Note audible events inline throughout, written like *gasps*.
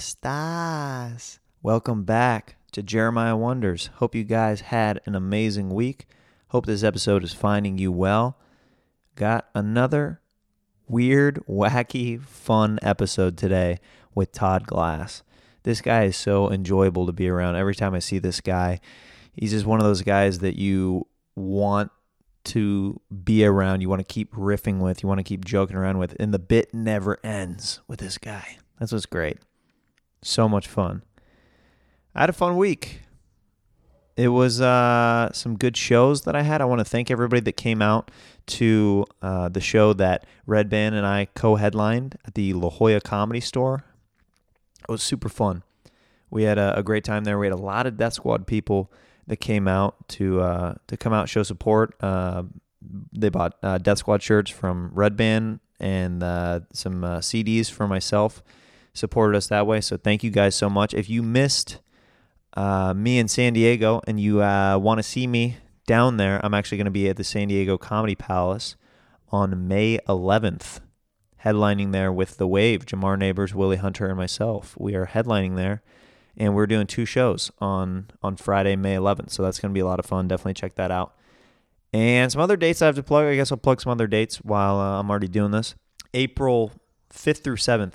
estás? Welcome back to Jeremiah Wonders. Hope you guys had an amazing week. Hope this episode is finding you well. Got another weird, *laughs* wacky, fun episode today with Todd Glass. This guy is so enjoyable to be around. Every time I see this guy, he's just one of those guys that you want to be around, you want to keep riffing with, you want to keep joking around with, and the bit never ends with this guy. That's what's great. So much fun. I had a fun week. It was uh, some good shows that I had. I want to thank everybody that came out to uh, the show that Redban and I co headlined at the La Jolla Comedy Store. It was super fun. We had a, a, great time there. We had a lot of Death Squad people that came out to uh, to come out show support. Uh, they bought uh, Death Squad shirts from Redban and uh, some CDs for myself. Supported us that way. So thank you guys so much. If you missed uh, me in San Diego and you want to see me down there, I'm actually going to be at the San Diego Comedy Palace on May 11th, headlining there with The Wave, Jamar Neighbors, Willie Hunter, and myself. We are headlining there, and we're doing two shows on on Friday, May 11th. So that's going to be a lot of fun. Definitely check that out. And some other dates I have to plug. I guess I'll plug some other dates while uh, I'm already doing this. April 5th through 7th,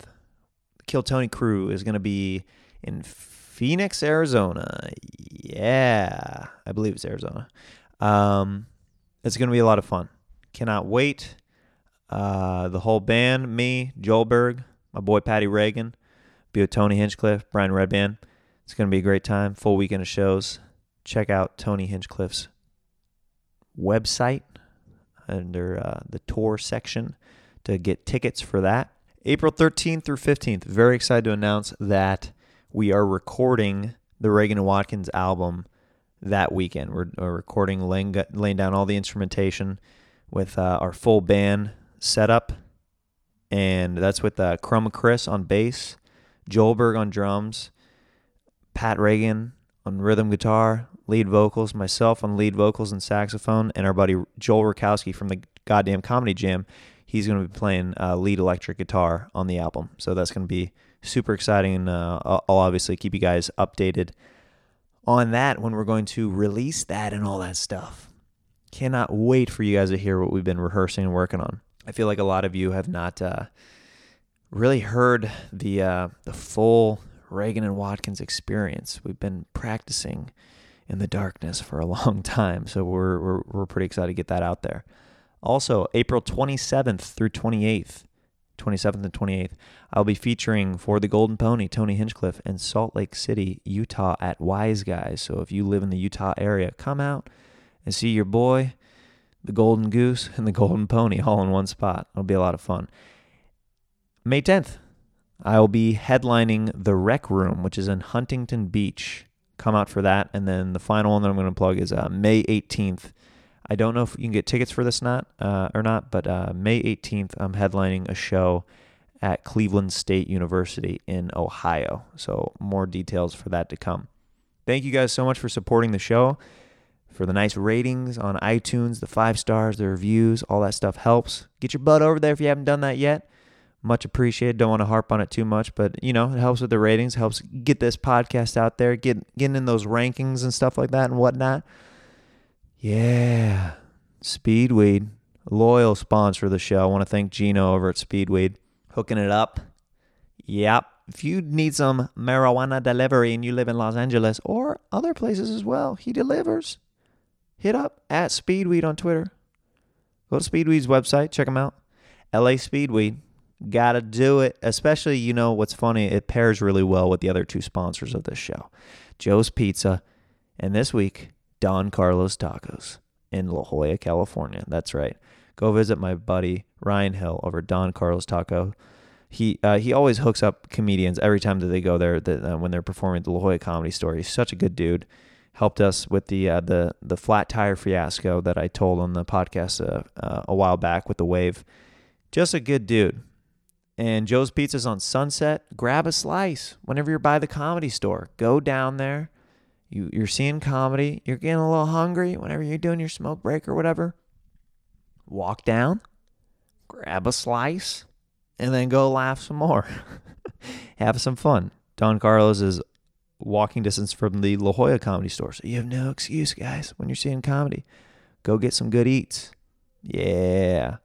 Kill Tony crew is going to be in Phoenix, Arizona. Yeah, I believe it's Arizona. Um, it's going to be a lot of fun. Cannot wait. Uh, the whole band, me, Joel Berg, my boy Patty Reagan, be with Tony Hinchcliffe, Brian Redban. It's going to be a great time. Full weekend of shows. Check out Tony Hinchcliffe's website under uh, the tour section to get tickets for that. April 13th through 15th. Very excited to announce that we are recording the Reagan and Watkins album that weekend. We're, we're recording, laying, laying down all the instrumentation with uh, our full band setup. And that's with uh, Chris on bass, Joel Berg on drums, Pat Reagan on rhythm guitar, lead vocals, myself on lead vocals and saxophone, and our buddy Joel Rakowski from the Goddamn Comedy Jam. He's going to be playing uh, lead electric guitar on the album. So that's going to be super exciting. And uh, I'll obviously keep you guys updated on that when we're going to release that and all that stuff. Cannot wait for you guys to hear what we've been rehearsing and working on. I feel like a lot of you have not uh, really heard the uh, the full Reagan and Watkins experience. We've been practicing in the darkness for a *laughs* long time, so we're we're, we're pretty excited to get that out there. Also, April 27th through 28th, 27th and 28th, I'll be featuring for the Golden Pony, Tony Hinchcliffe, in Salt Lake City, Utah at Wise Guys. So if you live in the Utah area, come out and see your boy, the Golden Goose, *laughs* and the Golden Pony all in one spot. It'll be a lot of fun. May 10th, I will be headlining the Rec Room, which is in Huntington Beach. Come out for that. And then the final one that I'm going to plug is uh, May 18th I don't know if you can get tickets for this not uh, or not, but uh, May 18th, I'm headlining a show at Cleveland State University in Ohio. So more details for that to come. Thank you guys so much for supporting the show, for the nice ratings on iTunes, the five stars, the reviews, all that stuff helps. Get your butt over there if you haven't done that yet. Much appreciated. Don't want to harp on it too much, but you know, it helps with the ratings, helps get this podcast out there, get getting in those rankings and stuff like that and whatnot. Yeah. Speedweed, loyal sponsor of the show. I want to thank Gino over at Speedweed hooking it up. Yep. If you need some marijuana delivery and you live in Los Angeles or other places as well, he delivers. Hit up at Speedweed on Twitter. Go to Speedweed's website, check them out. LA Speedweed. Gotta do it. Especially, you know, what's funny, it pairs really well with the other two sponsors of this show Joe's Pizza. And this week, Don Carlos Tacos in La Jolla, California. That's right. Go visit my buddy Ryan Hill over Don Carlos Taco. He uh, he always hooks up comedians every time that they go there that, uh, when they're performing at the La Jolla Comedy Store. He's such a good dude. Helped us with the uh, the the flat tire fiasco that I told on the podcast uh, uh, a while back with the wave. Just a good dude. And Joe's Pizza's on Sunset. Grab a slice whenever you're by the comedy store. Go down there you you're seeing comedy, you're getting a little hungry whenever you're doing your smoke break or whatever. Walk down, grab a slice, and then go laugh some more. *laughs* Have some fun. Don Carlos is walking distance from the La Jolla Comedy Store. So you have no excuse, guys, when you're seeing comedy. Go get some good eats. Yeah.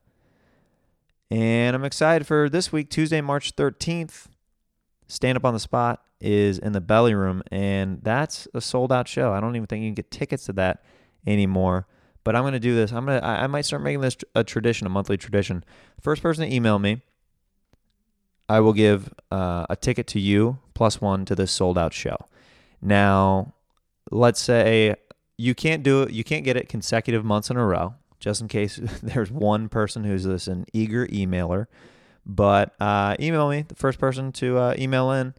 And I'm excited for this week, Tuesday, March 13th. Stand Up on the Spot is in the Belly Room, and that's a sold out show. I don't even think you can get tickets to that anymore. But I'm going to do this. I'm going to, I might start making this a tradition, a monthly tradition. First person to email me, I will give uh, a ticket to you plus one to this sold out show. Now, let's say you can't do it, you can't get it consecutive months in a row, just in case *laughs* there's one person who's this an eager emailer. But uh, email me, the first person to uh, email in.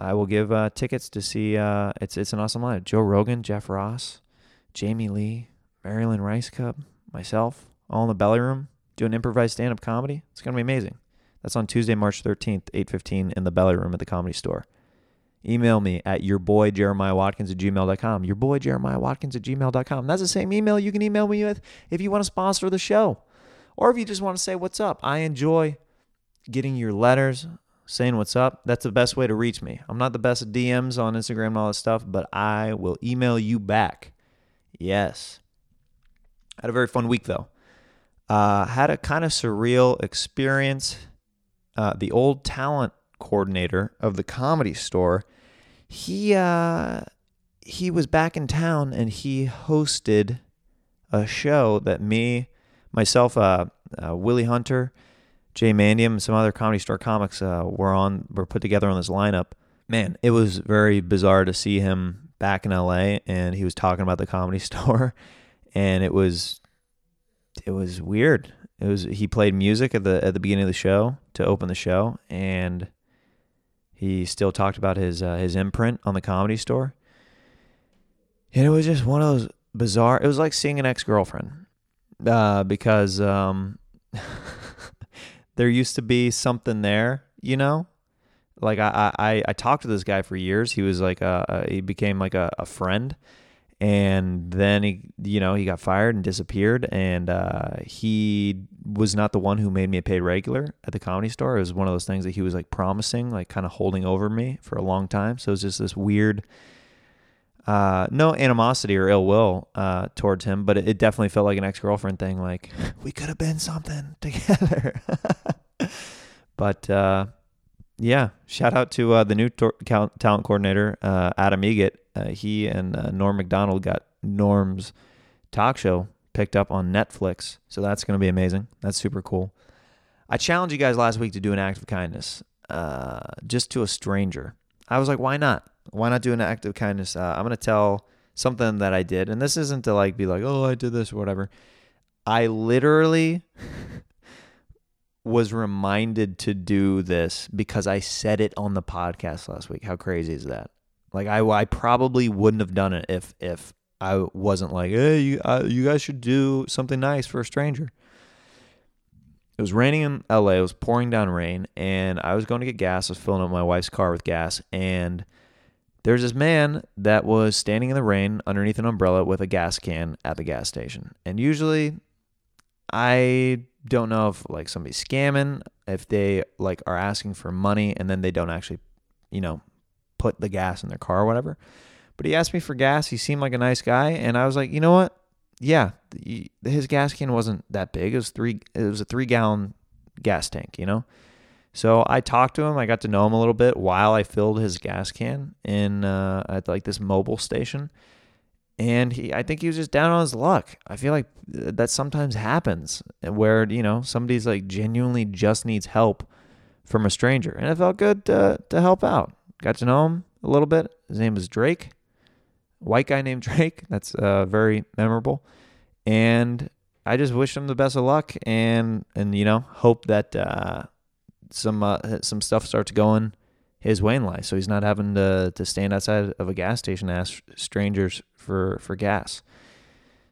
I will give uh, tickets to see. Uh, it's it's an awesome lineup: Joe Rogan, Jeff Ross, Jamie Lee, Marilyn Rice Cup, myself, all in the belly room doing improvised stand up comedy. It's gonna be amazing. That's on Tuesday, March thirteenth, eight fifteen, in the belly room at the comedy store. Email me at your boy Jeremiah Watkins at gmail.com. Your boy Jeremiah Watkins at gmail.com. That's the same email you can email me with if you want to sponsor the show. Or if you just want to say what's up. I enjoy getting your letters, saying what's up. That's the best way to reach me. I'm not the best at DMs on Instagram and all that stuff, but I will email you back. Yes. Had a very fun week though. Uh, had a kind of surreal experience. Uh, the old talent coordinator of the comedy store, he uh, he was back in town and he hosted a show that me, myself, uh, uh Willie Hunter, Jay Mandyam, some other comedy store comics uh, were on were put together on this lineup. Man, it was very bizarre to see him back in LA and he was talking about the comedy *laughs* store and it was it was weird. It was he played music at the at the beginning of the show to open the show and he still talked about his uh, his imprint on the comedy store. And it was just one of those bizarre it was like seeing an ex-girlfriend. Uh, because um *laughs* there used to be something there, you know? Like I, I, I talked to this guy for years. He was like a, he became like a, a, friend, and then he, you know, he got fired and disappeared. And uh, he was not the one who made me a paid regular at the comedy store. It was one of those things that he was like promising, like kind of holding over me for a long time. So it was just this weird, uh, no animosity or ill will uh, towards him, but it, it definitely felt like an ex girlfriend thing. Like *laughs* we could have been something *laughs* together. *laughs* but uh, yeah, shout out to uh, the new tor- talent coordinator, uh, Adam Eget. Uh, he and Norm Macdonald got Norm's talk show picked up on Netflix, so that's going to be amazing. That's super cool. I challenged you guys last week to do an act of kindness, uh, just to a stranger. I was like, why not? Why not do an act of kindness? Uh, I'm going to tell something that I did, and this isn't to like be like, oh, I did this or whatever. I literally *laughs* was reminded to do this because I said it on the podcast last week. How crazy is that? Like I, I probably wouldn't have done it if if I wasn't like, hey, you, uh, you guys should do something nice for a stranger. It was raining in LA. It was pouring down rain, and I was going to get gas. I was filling up my wife's car with gas, and there's this man that was standing in the rain underneath an umbrella with a gas can at the gas station. And usually, I don't know if like somebody's scamming, if they like are asking for money and then they don't actually, you know, put the gas in their car or whatever. But he asked me for gas. He seemed like a nice guy, and I was like, you know what? Yeah, his gas can wasn't that big. It was three. It was a three gallon gas tank. You know. So I talked to him. I got to know him a little bit while I filled his gas can in uh, at like this mobile station and he I think he was just down on his luck. I feel like that sometimes happens where you know somebody's like genuinely just needs help from a stranger, and it felt good to to help out. Got to know him a little bit. His name is Drake, white guy named *laughs* Drake. That's uh, very memorable, and I just wish him the best of luck, and and you know hope that uh, some uh, some stuff starts going his way in life, so he's not having to to stand outside of a gas station and ask strangers for for gas.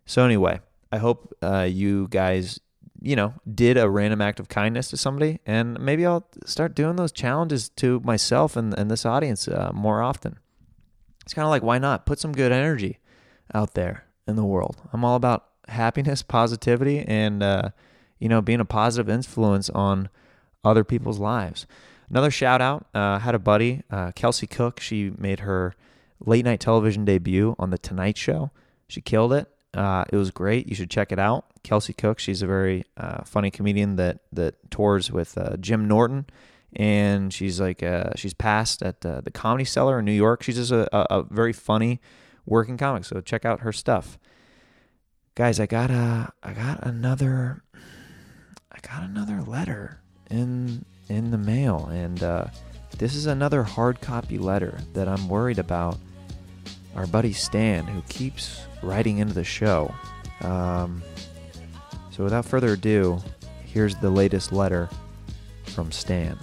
So anyway, I hope uh, you guys, you know, did a random act of kindness to somebody, and maybe I'll start doing those challenges to myself and and this audience uh, more often. It's kind of like why not put some good energy out there in the world. I'm all about happiness, positivity, and uh, you know, being a positive influence on other people's lives. Another shout out. Uh, had a buddy, uh, Kelsey Cook. She made her late night television debut on the Tonight Show. She killed it. Uh, it was great. You should check it out. Kelsey Cook. She's a very uh, funny comedian that that tours with uh, Jim Norton, and she's like uh, she's passed at the, the Comedy Cellar in New York. She's just a, a, a very funny working comic. So check out her stuff, guys. I got a I got another I got another letter in in the mail, and uh, this is another hard copy letter that I'm worried about. Our buddy Stan, who keeps writing into the show. Um, so without further ado, here's the latest letter from Stan.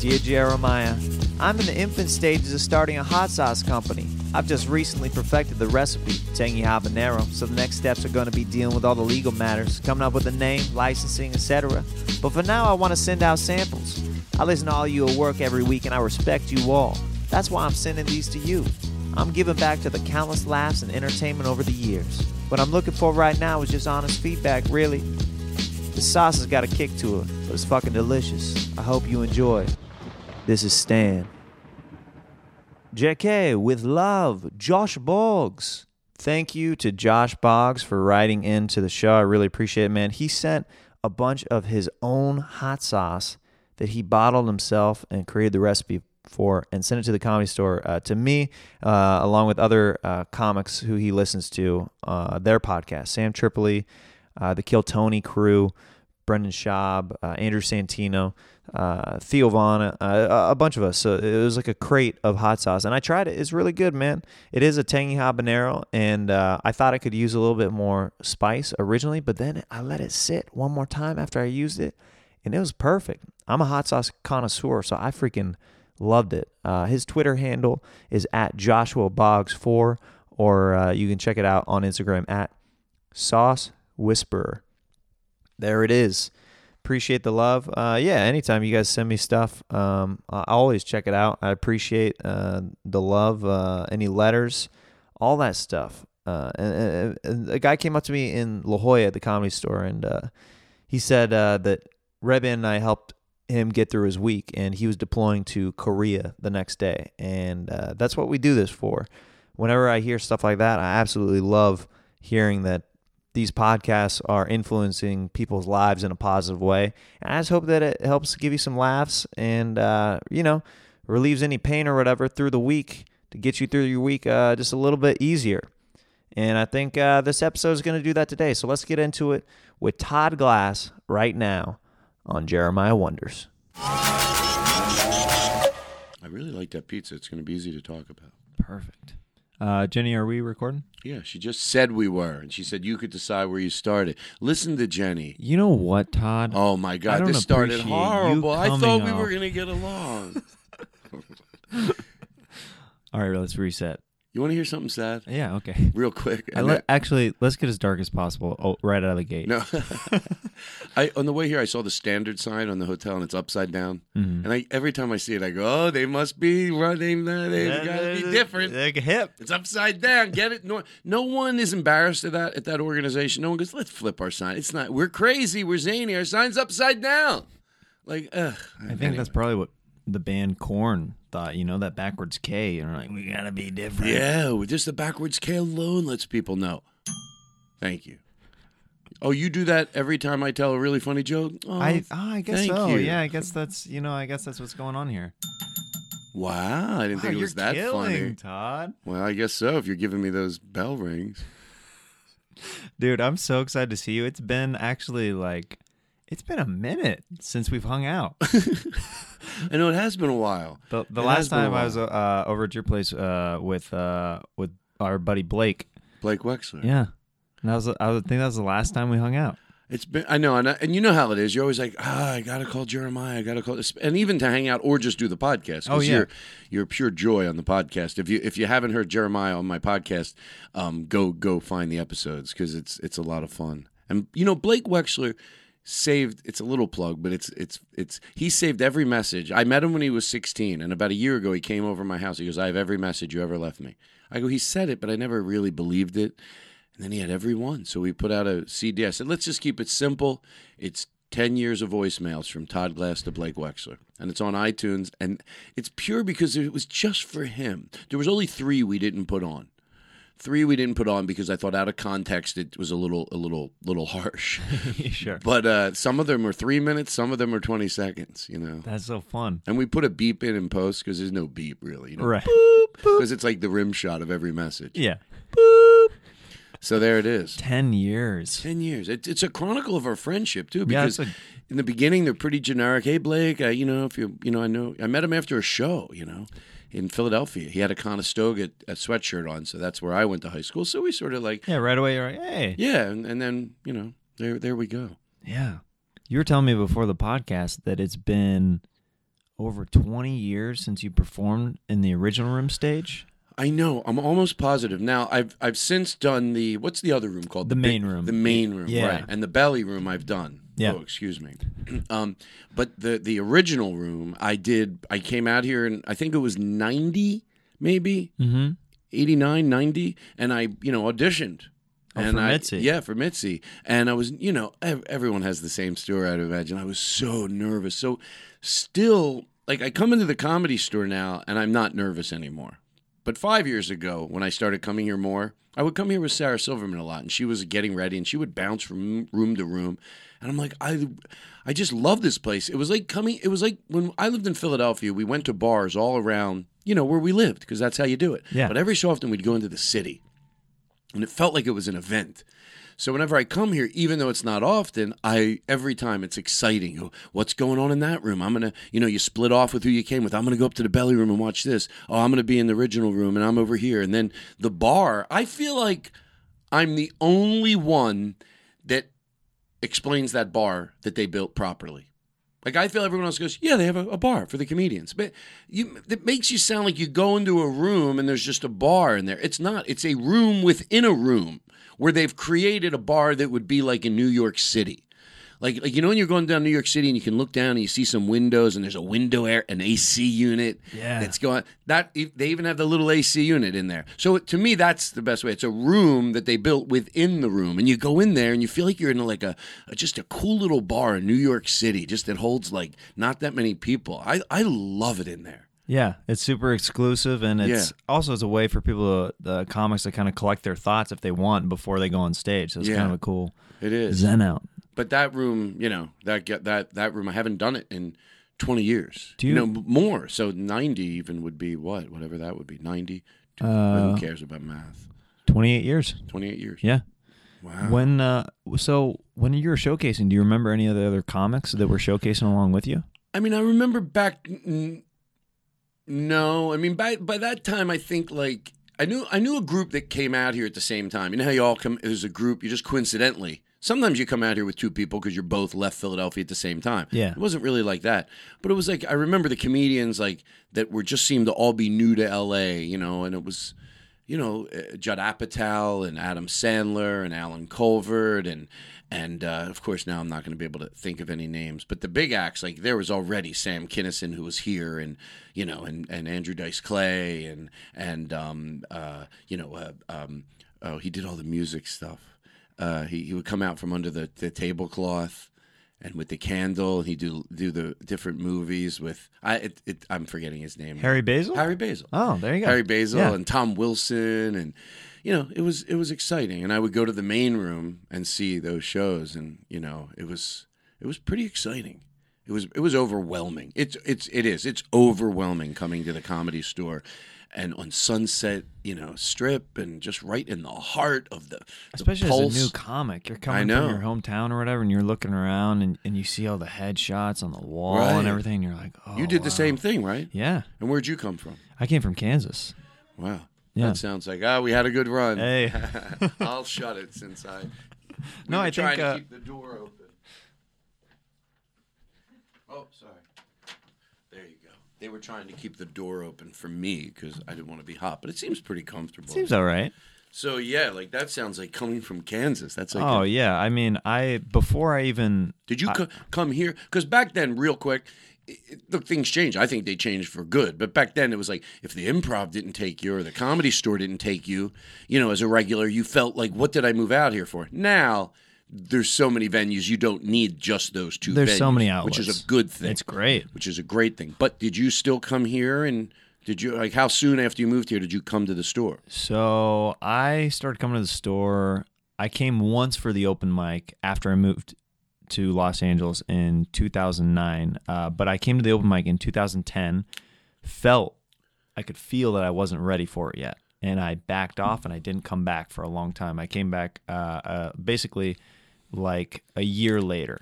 Dear Jeremiah, I'm in the infant stages of starting a hot sauce company. I've just recently perfected the recipe, tangy habanero, so the next steps are going to be dealing with all the legal matters, coming up with a name, licensing, etc. But for now, I want to send out samples. I listen to all you at work every week and I respect you all. That's why I'm sending these to you. I'm giving back to the countless laughs and entertainment over the years. What I'm looking for right now is just honest feedback, really. The sauce has got a kick to it, but it's fucking delicious. I hope you enjoy. This is Stan. JK with love, Josh Boggs. Thank you to Josh Boggs for writing into the show. I really appreciate it, man. He sent a bunch of his own hot sauce that he bottled himself and created the recipe for and sent it to the comedy store uh, to me, uh, along with other uh, comics who he listens to, uh, their podcast, Sam Tripoli, uh, the Kill Tony crew, Brendan Schaub, uh, Andrew Santino, uh, Theo Von, uh, a bunch of us. So it was like a crate of hot sauce, and I tried it. It's really good, man. It is a tangy habanero, and uh, I thought I could use a little bit more spice originally, but then I let it sit one more time after I used it, and it was perfect. I'm a hot sauce connoisseur, so I freaking loved it. Uh, his Twitter handle is at Joshua Boggs four, or uh, you can check it out on Instagram at Sauce Whisperer. There it is. Appreciate the love. Uh, yeah, anytime you guys send me stuff, um, I always check it out. I appreciate uh, the love, uh, any letters, all that stuff. Uh, and, and, a guy came up to me in La Jolla at the comedy store, and uh, he said uh, that Redban and I helped him get through his week, and he was deploying to Korea the next day, and uh, that's what we do this for. Whenever I hear stuff like that, I absolutely love hearing that these podcasts are influencing people's lives in a positive way. And I just hope that it helps give you some laughs and, uh, you know, relieves any pain or whatever through the week to get you through your week uh, just a little bit easier. And I think uh, this episode is going to do that today. So let's get into it with Todd Glass right now on Jeremiah Wonders. I really like that pizza. It's going to be easy to talk about. Perfect. Uh, Jenny, are we recording? Yeah, she just said we were, and she said you could decide where you started. Listen to Jenny. You know what, Todd? Oh my God, this started horrible. I thought we were going to get along. *laughs* All right, let's reset. You want to hear something sad? Yeah, okay. Real quick. I let, actually, let's get as dark as possible oh, right out of the gate. No. *laughs* I on the way here I saw the standard sign on the hotel and it's upside down. Mhm. And I every time I see it I go, "Oh, they must be running that. They've got to be different." They're hip. It's upside down. Get it? No, no one is embarrassed at that at that organization. No one goes, "Let's flip our sign." It's not. We're crazy. We're zany. Our sign's upside down. Like, ugh. I think that's probably what the band Korn thought. You know that backwards K, and like, we gotta be different. Yeah, with just the backwards K alone lets people know. Thank you. Oh, you do that every time I tell a really funny joke? Oh, I, oh, I guess thank so. you. Yeah, I guess that's you know, I guess that's what's going on here. Wow, I didn't think it was that funny. Todd. Well, I guess so. If you're giving me those bell rings. Dude, I'm so excited to see you. It's been actually like, it's been a minute since we've hung out. *laughs* I know it has been a while. The, the last has been a time I was uh, over at your place uh, with uh, with our buddy Blake. Blake Wexler. Yeah, and that was I would think that was the last time we hung out. It's been I know, and, I, and you know how it is. You're always like, ah, I gotta call Jeremiah. I gotta call this, and even to hang out or just do the podcast. Oh, yeah. you're you're pure joy on the podcast. If you if you haven't heard Jeremiah on my podcast, um, go go find the episodes because it's it's a lot of fun. And you know, Blake Wexler saved. It's a little plug, but it's it's it's he saved every message. I met him when he was 16, and about a year ago, he came over my house. He goes, I have every message you ever left me. I go, he said it, but I never really believed it. And then he had every one. So we put out a CD. I said, let's just keep it simple. It's 10 years of voicemails from Todd Glass to Blake Wexler. And it's on iTunes. And it's pure because it was just for him. There was only three we didn't put on. Three we didn't put on because I thought out of context it was a little a little little harsh. *laughs* sure. But uh, some of them are three minutes, some of them are 20 seconds, you know. That's so fun. And we put a beep in in post because there's no beep really, you know. Right. Because it's like the rim shot of every message. Yeah. Boop. So there it is. 10 years. 10 years. It, it's a chronicle of our friendship, too, Yeah, because it's a- in the beginning, they're pretty generic. Hey, Blake, uh, you know, if you, you know, I know, I met him after a show, you know, in Philadelphia. He had a Conestoga a sweatshirt on, so that's where I went to high school. So we sort of like, Yeah, right away you're like, hey. yeah, and, and then, you know, there, there we go. Yeah. You were telling me before the podcast that it's been over 20 years since you performed in the original room stage. I know. I'm almost positive. Now, I've I've since done the what's the other room called? The big- main room. The main room, Yeah. right? And the belly room I've done. Yeah. Oh, excuse me. *clears throat* um, but the the original room I did. I came out here and I think it was 90, maybe Mm-hmm. 89, 90, and I you know auditioned. Oh, and for I, Mitzi. Yeah, for Mitzi. And I was, you know, ev- everyone has the same story, I'd imagine. I was so nervous. So, still, like, I come into the comedy store now and I'm not nervous anymore. But five years ago, when I started coming here more, I would come here with Sarah Silverman a lot, and she was getting ready, and she would bounce from room to room, and I'm like, I, I just love this place. It was like coming. It was like when I lived in Philadelphia. We went to bars all around, you know, where we lived, because that's how you do it. Yeah. But every so often, we'd go into the city, and it felt like it was an event. So whenever I come here, even though it's not often, I every time it's exciting. Oh, What's going on in that room? I'm gonna, you know, you split off with who you came with. I'm gonna go up to the belly room and watch this. Oh, I'm gonna be in the original room and I'm over here. And then the bar. I feel like I'm the only one that explains that bar that they built properly. Like I feel everyone else goes, yeah, they have a, a bar for the comedians, but you it makes you sound like you go into a room and there's just a bar in there. It's not. It's a room within a room where they've created a bar that would be like in New York City. Like, like you know when you're going down New York City and you can look down and you see some windows and there's a window air an AC unit Yeah. that's going that they even have the little AC unit in there. So to me that's the best way. It's a room that they built within the room and you go in there and you feel like you're in like a, a just a cool little bar in New York City just that holds like not that many people. I I love it in there. Yeah, it's super exclusive, and it's also it's a way for people, to, the comics, to kind of collect their thoughts if they want before they go on stage. So it's Yeah. kind of a cool It is. zen out. But that room, you know, that that that room, I haven't done it in twenty years. Do you, you- know more? So ninety even would be what, whatever that would be. Ninety. Uh, who cares about math? Twenty eight years. Twenty eight years. Yeah. Wow. When uh, so when you were showcasing, do you remember any of the other comics that were showcasing along with you? I mean, I remember back. n- No, I mean, by by that time, I think like I knew I knew a group that came out here at the same time. You know how you all come? There's a group. You just coincidentally. Sometimes you come out here with two people because you're both left Philadelphia at the same time. Yeah. it wasn't really like that, but it was like I remember the comedians like that were just seemed to all be new to L.A. You know, and it was. You know, uh, Judd Apatow and Adam Sandler and Alan Colvert and and uh, of course now I'm not going to be able to think of any names, but the big acts like there was already Sam Kinison who was here, and you know, and, and Andrew Dice Clay, and and um, uh, you know, uh, um, oh, he did all the music stuff. Uh, he he would come out from under the, the tablecloth, and with the candle, he do do the different movies with I it, it, I'm forgetting his name. Harry Basil. Harry Basil. Oh, there you go. Harry Basil Yeah. and Tom Wilson and you know it was it was exciting and I would go to the main room and see those shows and you know it was it was pretty exciting it was it was overwhelming it's it's it is it's overwhelming coming to the comedy store and on Sunset you know Strip and just right in the heart of the, the Especially pulse. as a new comic, you're coming from your hometown or whatever, and you're looking around and, and you see all the headshots on the wall Right. and everything. And you're like, oh, you did the same thing right Yeah, and where'd you come from I came from Kansas. wow Yeah. that sounds like ah we had a good run Hey. *laughs* I'll shut it since I. *laughs* we No, I think, to uh, keep the door open. Oh, sorry. There you go. They were trying to keep the door open for me because I didn't want to be hot, but it seems pretty comfortable. Seems all right. so yeah, like that sounds like coming from Kansas. That's like. oh a- yeah, I mean, I before I even did you I- co- come here? Because back then, real quick, it, it- look, things change. I think they changed for good. But back then, it was like if the improv didn't take you or the comedy store didn't take you, you know, as a regular, you felt like, what did I move out here for? Now, there's so many venues, you don't need just those two. There's so many outlets, which is a good thing. It's great. which is a great thing. But did you still come here and? Did you like how soon after you moved here did you come to the store? So I started coming to the store. I came once for the open mic after I moved to Los Angeles in 2009. Uh, but I came to the open mic in 2010. Felt I could feel that I wasn't ready for it yet, and I backed off and I didn't come back for a long time. I came back uh, uh, basically like a year later.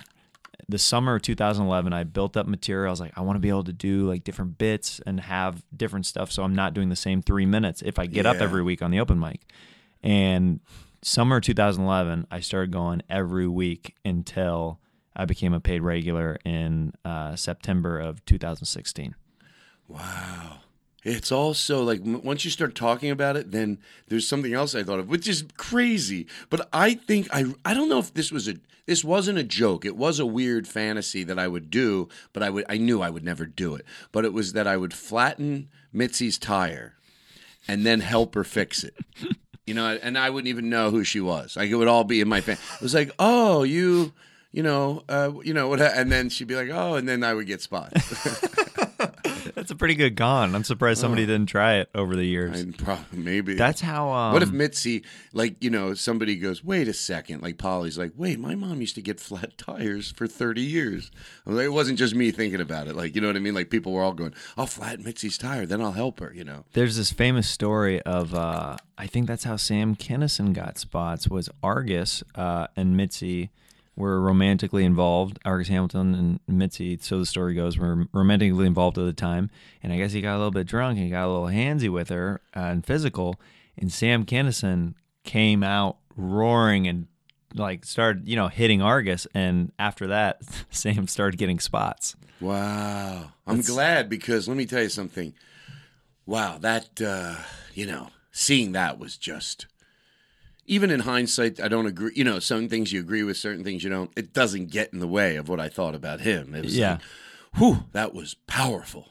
The summer of 2011, I built up material. I was like, I want to be able to do like different bits and have different stuff, so I'm not doing the same three minutes if I get up every week on the open mic. And summer 2011, I started going every week until I became a paid regular in uh, September of 2016. Wow. It's also like once you start talking about it, then there's something else I thought of, which is crazy. But I think I I don't know if this was a this wasn't a joke. It was a weird fantasy that I would do, but I would I knew I would never do it. But it was that I would flatten Mitzi's tire and then help her fix it. You know, and I wouldn't even know who she was. Like it would all be in my fan. It was like, oh, you, you know, uh, you know what? And then she'd be like, oh, and then I would get spots. *laughs* That's a pretty good con. I'm surprised somebody didn't try it over the years. And prob- maybe That's how. Um, What if Mitzi, like, you know, somebody goes, wait a second, like Pauly's like, wait, my mom used to get flat *laughs* tires for 30 years. Well, It wasn't just me thinking about it. Like, you know what I mean? Like, people were all going, I'll flatten Mitzi's tire, then I'll help her, you know? There's this famous story of uh, I think that's how Sam Kinison got spots was Argus uh, and Mitzi were romantically involved. Argus Hamilton and Mitzi, so the story goes, were romantically involved at the time. And I guess he got a little bit drunk and he got a little handsy with her uh, and physical. And Sam Kinison came out roaring and like started, you know, hitting Argus. And after that, *laughs* Sam started getting spots. Wow. I'm glad because let me tell you something. Wow, that, uh, you know, seeing that was just. Even in hindsight, I don't agree. You know, some things you agree with, certain things you don't. It doesn't get in the way of what I thought about him. It was Yeah. like, whew, that was powerful.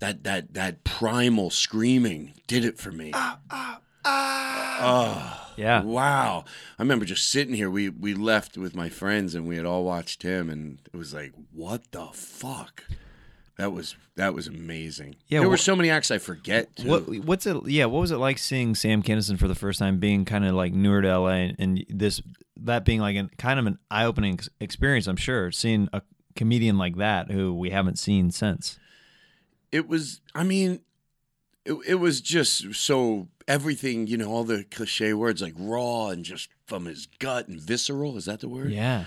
That that that primal screaming did it for me. Ah, ah, ah. Yeah. Wow. I remember just sitting here. We we left with my friends and we had all watched him and it was like, what the fuck? That was that was amazing. Yeah, There were so many acts I forget too. What what's it? Yeah, what was it like seeing Sam Kinison for the first time, being kind of like newer to LA, and, and this that being like an kind of an eye opening experience? I'm sure seeing a comedian like that who we haven't seen since. it was i mean it, it was just so everything you know all the cliche words like raw and just from his gut and visceral is that the word Yeah,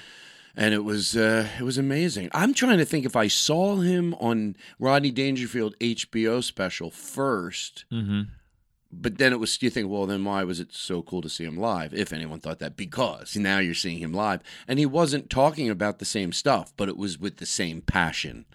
and it was uh, it was amazing. I'm trying to think if i saw him on rodney dangerfield hbo special 1st mm-hmm. but then it was you think well then why was it so cool to see him live if anyone thought that? Because now you're seeing him live. And he wasn't talking about the same stuff but it was with the same passion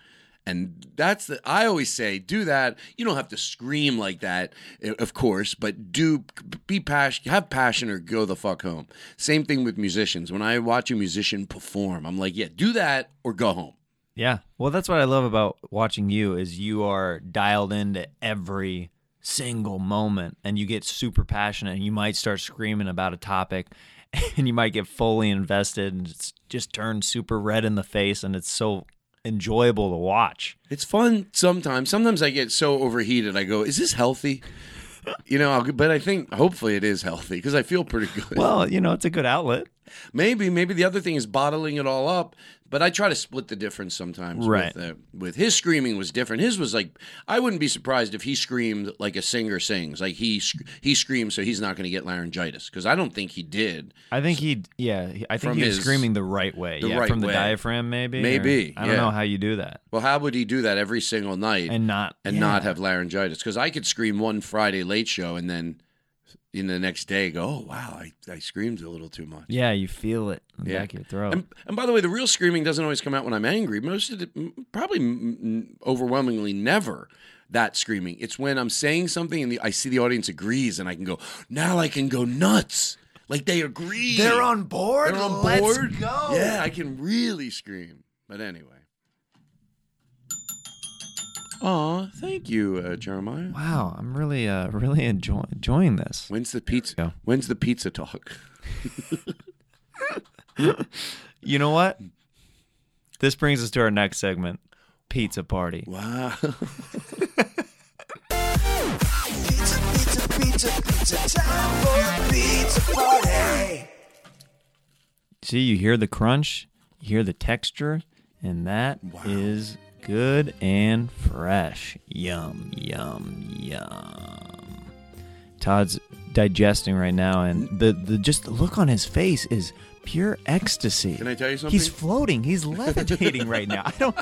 and that's the i always say do that you don't have to scream like that eh, of course but do be passion have passion or go the fuck home same thing with musicians when i watch a musician perform i'm like yeah do that or go home yeah. Well, that's what I love about watching you is you are dialed into every single moment, and you get super passionate, and you might start screaming about a topic. *laughs* And you might get fully invested and it's just turn super red in the face, and it's so enjoyable to watch. It's fun sometimes. Sometimes I get so overheated. I go, "Is this healthy?" You know, I'll- but I think hopefully it is healthy because I feel pretty good. Well, you know, it's a good outlet. maybe, maybe the other thing is bottling it all up. But I try to split the difference sometimes. Right. With, uh, with his screaming was different. His was like I wouldn't be surprised if he screamed like a singer sings. Like he he screams so he's not going to get laryngitis because I don't think he did. I think he, yeah, I think From he was his- screaming the right way. the yeah, right from the way. diaphragm, maybe. Maybe, I don't yeah. know how you do that Well, how would he do that every single night? and not and yeah. not have laryngitis because I could scream one Friday late show and then in the next day go, oh wow, I, I screamed a little too much. Yeah, you feel it in the Yeah. back of your throat. And, and by the way, the real screaming doesn't always come out when I'm angry. Most of it, probably m- m- overwhelmingly never that screaming. It's when I'm saying something and the, I see the audience agrees and I can go, now I can go nuts. Like they agree. They're on board. They're on board. Let's go. Yeah, I can really scream. But anyway. Aw, thank you, uh, Jeremiah. Wow, I'm really, uh, really enjoy- enjoying this. When's the pizza? When's the pizza talk? *laughs* You know what? This brings us to our next segment, pizza party. Wow. Pizza, pizza, pizza, pizza time for a pizza party. See, you hear the crunch, you hear the texture, and that is good and fresh. Yum, yum, yum. Todd's digesting right now, and the, the just the look on his face is pure ecstasy. Can I tell you something? He's floating. He's levitating right now. I don't.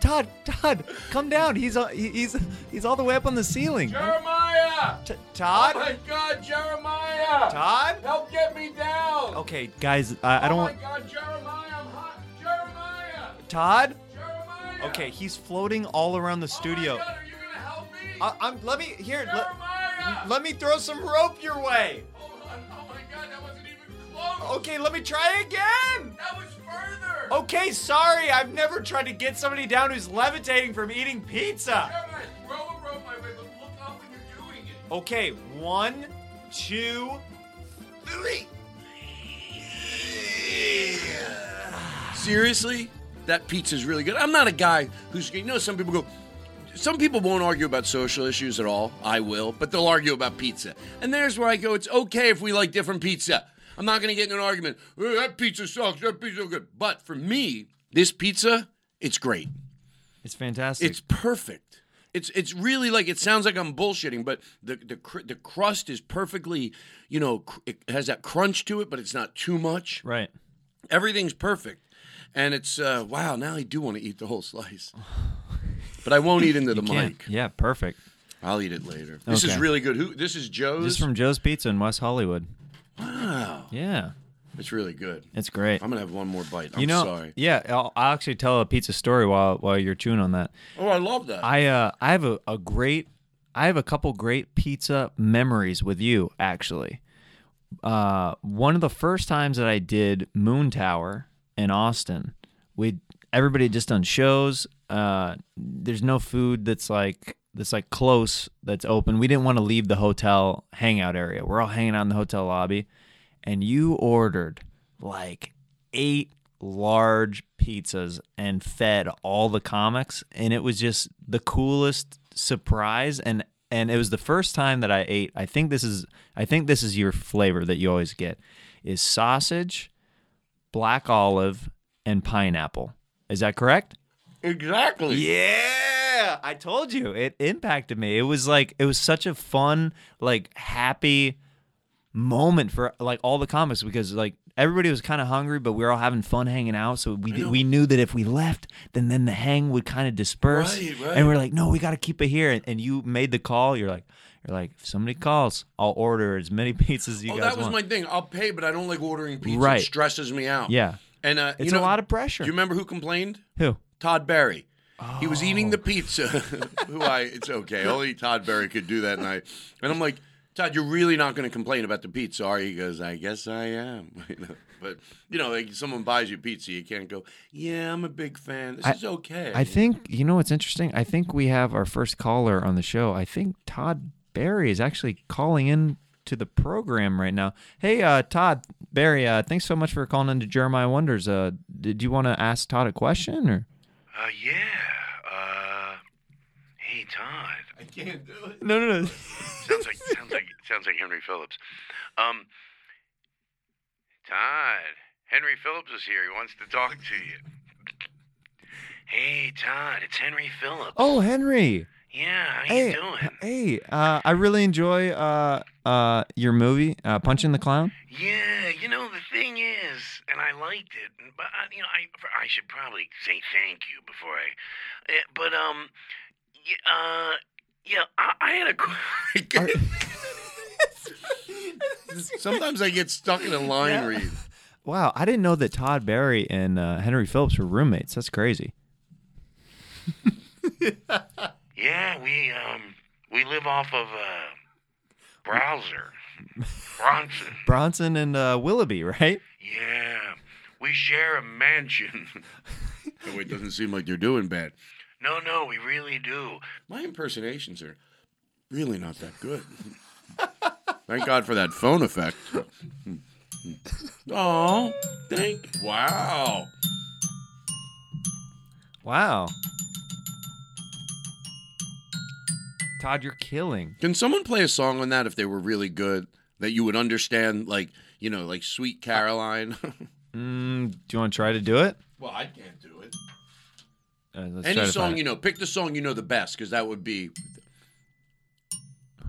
Todd, Todd, come down. He's uh, he's he's all the way up on the ceiling. Jeremiah! T- Todd, Oh my God, Jeremiah! Todd. Help get me down! Okay, guys, I, I don't oh want my God, Jeremiah, I'm hot. Jeremiah! Todd. Jeremiah! Okay, he's floating all around the studio. Oh my God, are you gonna help me? I, I'm. Let me here. Let, let me throw some rope your way. Oh, oh God, that wasn't even close. Okay, let me try again. That was further. Okay, sorry. I've never tried to get somebody down who's levitating from eating pizza. Jeremiah, throw a rope my way, but look up when you're doing it. Okay, one, two, three. Seriously? That pizza's really good. I'm not a guy who's, you know, some people go, some people won't argue about social issues at all. I will, but they'll argue about pizza. And there's where I go, it's okay if we like different pizza. I'm not going to get in an argument. "Oh, that pizza sucks. That pizza's good. But for me, this pizza, it's great. It's fantastic. It's perfect. It's it's really like it sounds like I'm bullshitting, but the the cr- the crust is perfectly, you know, cr- it has that crunch to it, but it's not too much. right. Everything's perfect, and it's uh, wow. Now I do want to eat the whole slice, *laughs* but I won't eat into the mic. Yeah, perfect. I'll eat it later. This is Okay. really good. Who? This is Joe's. This is from Joe's Pizza in West Hollywood. wow, Yeah, it's really good. it's great. I'm gonna have one more bite. I'm you know, sorry. yeah, I'll, I'll actually tell a pizza story while while you're chewing on that. Oh, I love that. I uh I have a, a great I have a couple great pizza memories with you actually. Uh one of the first times that I did Moontower in Austin, we everybody just done shows. Uh there's no food that's like that's like close that's open. We didn't want to leave the hotel hangout area. We're all hanging out in the hotel lobby and you ordered like eight large pizzas and fed all the comics and it was just the coolest surprise and and it was the first time that I ate I think this is I think this is your flavor that you always get is sausage black olive and pineapple is that correct exactly. yeah, I told you it impacted me. It was like it was such a fun, like happy moment for like all the comics because like everybody was kind of hungry, but we were all having fun hanging out. So we did, we knew that if we left, then then the hang would kind of disperse. Right, right. And we're like, no, we got to keep it here. And, and you made the call. You're like, you're like, if somebody calls, I'll order as many *laughs* pizzas as you Oh, guys that was want. my thing. I'll pay, but I don't like ordering pizza. Right. It stresses me out. yeah, And uh, it's you know, a lot of pressure. Do you remember who complained? Who? Todd Barry. He was eating Oh. the pizza. *laughs* *laughs* who I? It's okay. Only Todd Barry could do that night. And I'm like, Todd, you're really not going to complain about the pizza, are you? He goes, I guess I am. You know, but you know, like someone buys you pizza, you can't go, yeah, I'm a big fan. This I- is okay. I think you know what's interesting. I think we have our first caller on the show. I think Todd Barry is actually calling in to the program right now. Hey, uh, Todd Barry, uh, thanks so much for calling into Jeremiah Wonders. Uh, did you want to ask Todd a question or? Uh, yeah. Uh, hey, Todd. I can't do it. No, no, no. Sounds like sounds like sounds like Henry Phillips. Um, Todd. Henry Phillips is here. He wants to talk to you. Hey, Todd. It's Henry Phillips. Oh, Henry. Yeah. How Hey, you doing? hey. Uh, I really enjoy uh, uh, your movie, uh, Punching the Clown. Yeah. You know the thing is, and I liked it, but I, you know, I I should probably say thank you before I. Uh, but um, yeah, uh, yeah. I, I had a. qu- *laughs* *laughs* Sometimes I get stuck in a line Yeah. read. Wow, I didn't know that Todd Barry and uh, Henry Phillips were roommates. That's crazy. *laughs* Yeah, we um we live off of uh browser. Bronson. Bronson and uh, Willoughby, right? Yeah. We share a mansion. *laughs* Oh, it doesn't seem like you're doing bad. No, no, we really do. My impersonations are really not that good. Thank God for that phone effect. Oh, thank. Wow. Wow. Todd, you're killing. Can someone play a song on that if they were really good that you would understand, like you know, like Sweet Caroline? *laughs* Mm, do you want to try to do it? well, I can't do it. Uh, let's Any try to song you know, pick the song you know the best, because that would be.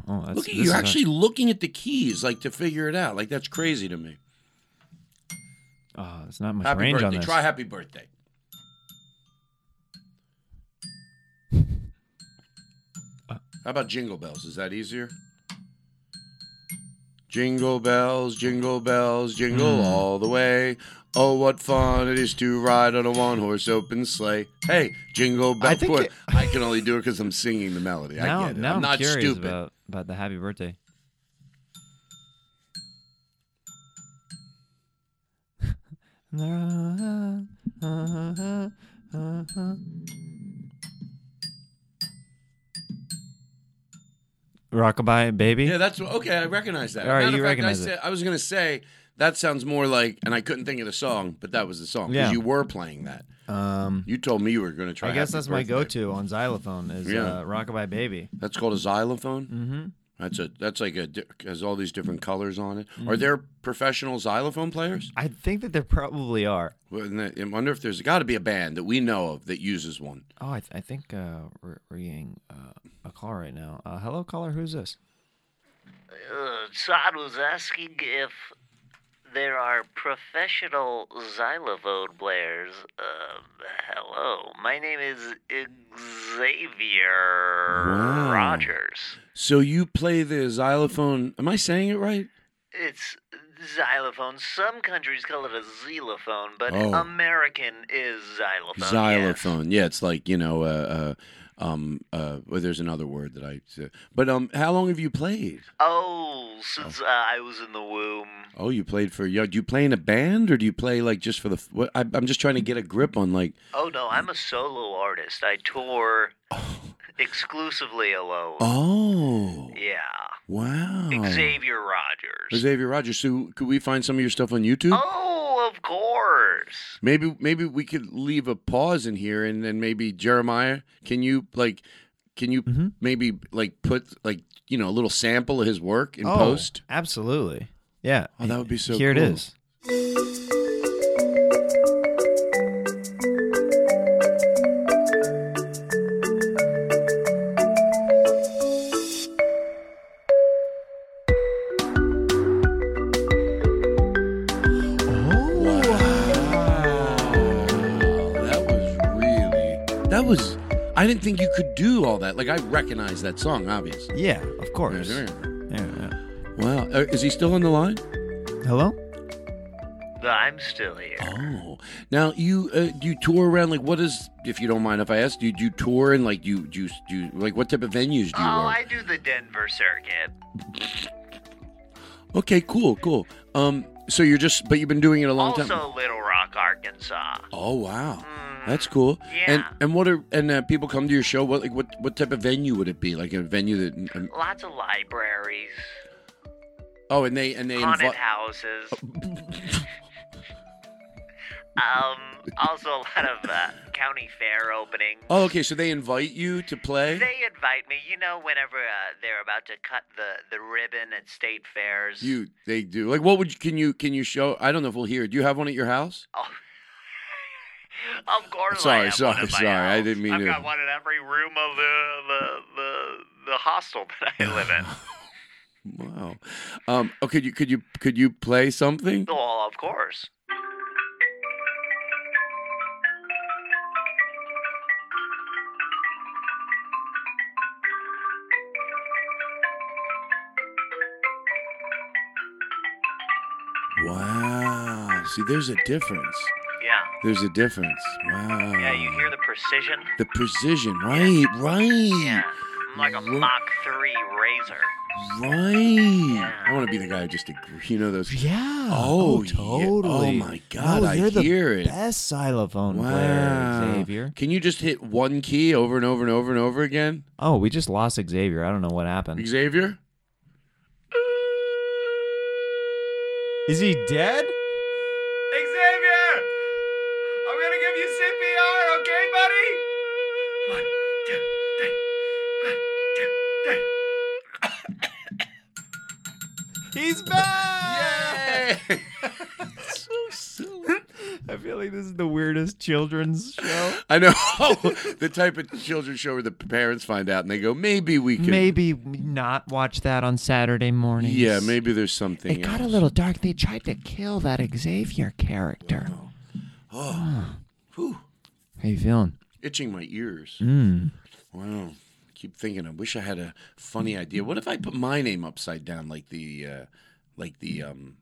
Oh, that's, Look at this you is a- actually looking at the keys, like to figure it out. Like that's crazy to me. oh, it's not much Happy range birthday. on this. Try happy birthday. How about jingle bells? Is that easier? Jingle bells, jingle bells, jingle Hmm. all the way. Oh, what fun it is to ride on a one horse open sleigh. Hey, jingle bell. I think it- *laughs* I can only do it because I'm singing the melody. now, I get it. now I'm not curious stupid. about about the happy birthday. *laughs* Rockabye baby. Yeah, that's okay. I recognize that. All right, Matter you fact, recognize I, it. said, I was going to say that sounds more like, and I couldn't think of the song, but that was the song because Yeah. you were playing that. Um, You told me you were going to try. I guess Happy that's my Birthday. go-to on xylophone is Yeah. uh, Rockabye Baby. That's called a xylophone. Mm-hmm. That's a that's like a di- has all these different colors on it. Mm. Are there professional xylophone players? I think that there probably are. Well, I wonder if there's got to be a band that we know of that uses one. Oh, I, th- I think uh, we're, we're getting uh, a call right now. Uh, hello, caller. Who's this? Uh, Todd was asking if there are professional xylophone players. Um, hello, my name is Xavier Wow. Rogers. So you play the xylophone? Am I saying it right? It's xylophone. Some countries call it a xylophone, but Oh. American is xylophone. yes. Xylophone. Yeah, it's like you know. Uh, uh, um. Uh. Well, there's another word that I. said. But um. How long have you played? Oh, since uh, I was in the womb. Oh, you played for. Yeah. Do you play in a band or do you play like just for the? What? I, I'm just trying to get a grip on like. Oh no, I'm a solo artist. I tour exclusively alone. Oh. Yeah. Wow. Xavier Rogers. Xavier Rogers. So could we find some of your stuff on YouTube? Oh, of course. Maybe maybe we could leave a pause in here and then maybe Jeremiah, can you like can you Mhm. maybe like put like you know a little sample of his work in oh, post? Absolutely. Yeah. Oh, that would be so cool. Here cool. it is. I didn't think you could do all that. Like I recognize that song obviously. Yeah, of course. Yeah. Yeah, yeah. Wow. Uh, is he still on the line? Hello? I'm still here. Oh. Now you uh, do you tour around like what is if you don't mind if I ask do you, do you tour and like do you do you, do you like what type of venues do you Oh, work? I do the Denver circuit. Okay, cool, cool. Um, so you're just, but you've been doing it a long Also, time. Little Rock, Arkansas. Oh wow, Mm, that's cool. And Yeah. and what are and uh, people come to your show? What like what what type of venue would it be? Like a venue that? Um, Lots of libraries, oh, and they and they haunted houses. *laughs* um, also a lot of uh, county fair openings. Oh, okay. So they invite you to play. They invite me, you know, whenever uh, they're about to cut the, the ribbon at state fairs. you they do. Like what would you, can you can you show? I don't know if we'll hear. Do you have one at your house? Oh. Of course. I Sorry, have sorry, one in my sorry, I didn't mean I've to- got one in every room of the the the, the hostel that I live in. *laughs* Wow. Um. Oh, could you could you could you play something? well, of course. Wow. See, there's a difference. Yeah. There's a difference. Wow. Yeah, you hear the precision? the precision. Right. Right. Yeah. I'm like a Ro- Mach 3 razor. Right. Yeah. I want to be the guy who just agree. You know those. Yeah. Oh, oh yeah. Oh, totally. Oh, my God, No, I you're the hear it. Best xylophone Wow. player, Xavier. Can you just hit one key over and over and over and over again, Oh, we just lost Xavier. I don't know what happened. Xavier? Is he dead? He's back! Yay! *laughs* So silly. I feel like this is the weirdest children's show. I know *laughs* the type of children's show where the parents find out and they go, maybe we can. Maybe not watch that on Saturday mornings. Yeah, maybe there's something. It got a little dark. They tried to kill that Xavier character. Oh. Whew. How you feeling? Itching my ears. Mm. Wow. Keep thinking. I wish I had a funny idea. What if I put my name upside down, like the, uh, like the um,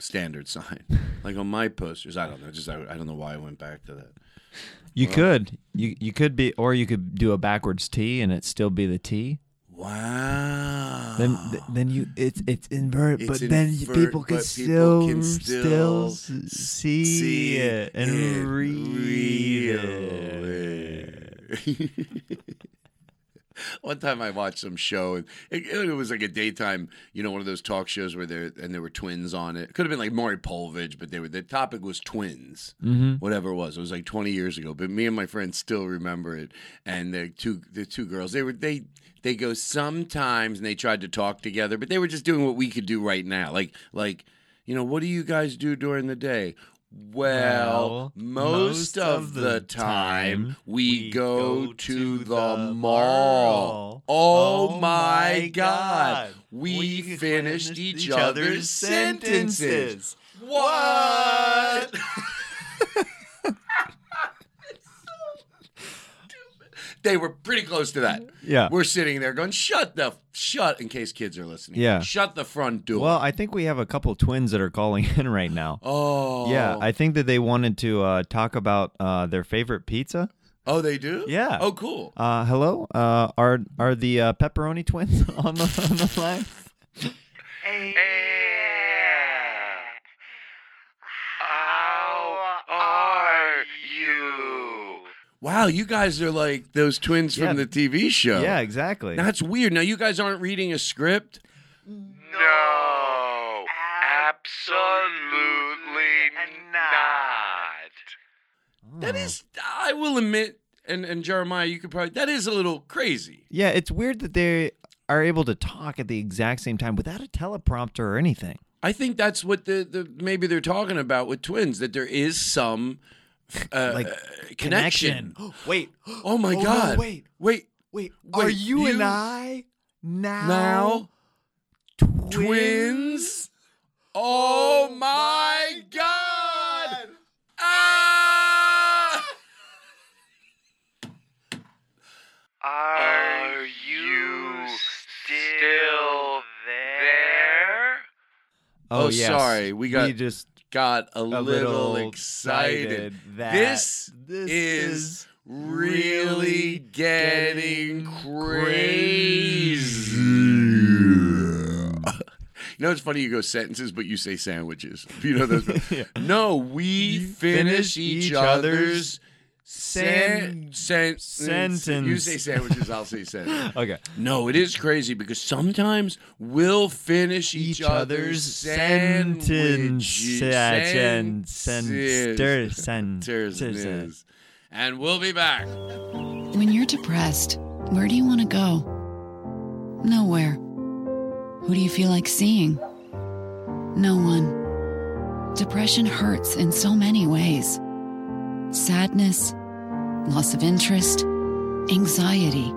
standard sign, *laughs* like on my posters? I don't know. Just I, I don't know why I went back to that. You could. You you could be, or you could do a backwards T and it still be the T. Wow. Then then you it's it's inverted, It's but then invert- people can still people can still, still s- see, it and it, read read it. *laughs* *laughs* One time I watched some show and it, it was like a daytime, you know, one of those talk shows where there and there were twins on it. It could have been like Maury Povich, but they were the topic was twins, Mm-hmm. whatever it was. It was like twenty years ago, but me and my friends still remember it. And the two the two girls, they were they they go sometimes and they tried to talk together, but they were just doing what we could do right now, like like you know, what do you guys do during the day? Well, Well, most, of the time we go, to the mall. Oh, oh, my God. We, finished each other's sentences. What? *laughs* they were pretty close to that. Yeah. We're sitting there going, shut the, shut, in case kids are listening. Yeah. Shut the front door. Well, I think we have a couple twins that are calling *laughs* in right now. oh. Yeah, I think that they wanted to uh, talk about uh, their favorite pizza. Oh, they do? Yeah. Oh, cool. Uh, hello, uh, are are the uh, pepperoni twins *laughs* on the on the line? How Wow, you guys are like those twins Yeah. from the TV show. Yeah, exactly. That's weird. Now you guys aren't reading a script. No, absolutely not. That is, I will admit, and and Jeremiah, you could probably that is a little crazy. Yeah, it's weird that they are able to talk at the exact same time without a teleprompter or anything. I think that's what the, the maybe they're talking about with twins that there is some uh, Like, uh, connection. *gasps* wait, *gasps* Oh my *gasps* Oh, no, God! wait. wait, wait, are you and I now, now twins? Oh my God! Ah! Are you still there? Oh, yes. sorry, we got- we just got a, a little, excited. that This, this is, is really getting crazy. You know, it's funny you go sentences, but you say sandwiches. You know those. *laughs* No, we finish each other's sen- sen- sentence. You say sandwiches, I'll say sentence. *laughs* okay. No, it is crazy because sometimes we'll finish each, Each other's other's sandwiches. sentence, sen- Sentences. sen- sen- Sentences. And we'll be back. When you're depressed, where do you want to go? Nowhere. Who do you feel like seeing? No one. Depression hurts in so many ways sadness, loss of interest, anxiety.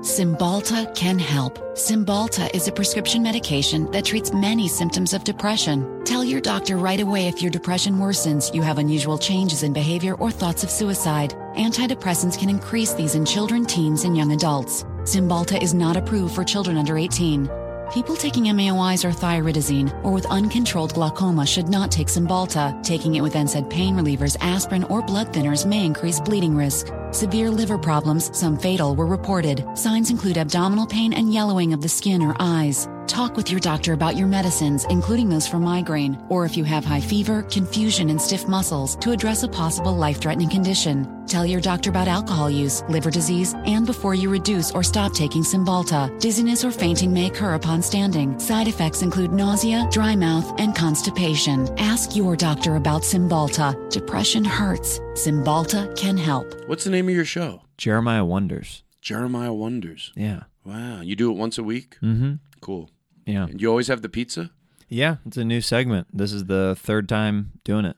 Cymbalta can help. Cymbalta is a prescription medication that treats many symptoms of depression. Tell your doctor right away if your depression worsens, you have unusual changes in behavior, or thoughts of suicide. Antidepressants can increase these in children, teens, and young adults. Cymbalta is not approved for children under 18. People taking MAOIs or thioridazine or with uncontrolled glaucoma should not take Cymbalta. Taking it with NSAID pain relievers, aspirin, or blood thinners may increase bleeding risk. Severe liver problems, some fatal, were reported. Signs include abdominal pain and yellowing of the skin or eyes. Talk with your doctor about your medicines, including those for migraine, or if you have high fever, confusion, and stiff muscles, to address a possible life threatening condition. Tell your doctor about alcohol use, liver disease, and before you reduce or stop taking Cymbalta. Dizziness or fainting may occur upon standing. Side effects include nausea, dry mouth, and constipation. Ask your doctor about Cymbalta. Depression hurts. Cymbalta can help. What's the name of your show? Jeremiah Wonders. Jeremiah Wonders. Yeah. Wow. You do it once a week? Mm-hmm. Cool. Yeah. And you always have the pizza? Yeah. It's a new segment. This is the third time doing it.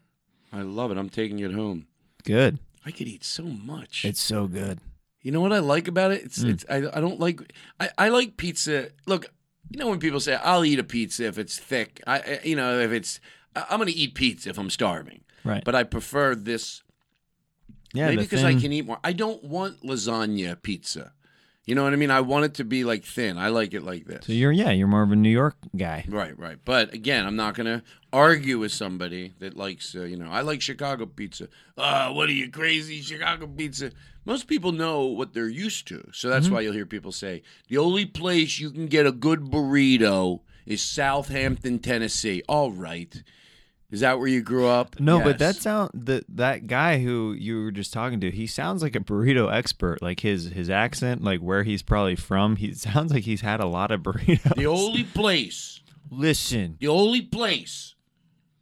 I love it. I'm taking it home. Good. I could eat so much. It's so good. You know what I like about it? It's it's I, I don't like I, I like pizza. Look, you know when people say I'll eat a pizza if it's thick. I I- you know if it's I'm going to eat pizza if I'm starving. Right. But I prefer this yeah. maybe because I can eat more. I don't want lasagna pizza. You know what I mean? I want it to be like thin. I like it like this. So you're yeah you're more of a New York guy. Right, right. But again, I'm not going to argue with somebody that likes, uh, you know, I like Chicago pizza. Uh, what are you crazy, Chicago pizza? Most people know what they're used to. So that's Mm-hmm. why you'll hear people say, the only place you can get a good burrito is Southampton, Tennessee. All right. Is that where you grew up? No, but that sound that that guy who you were just talking to, he sounds like a burrito expert. Like his his accent, like where he's probably from, he *laughs* sounds like he's had a lot of burritos. the only place, Listen, the only place,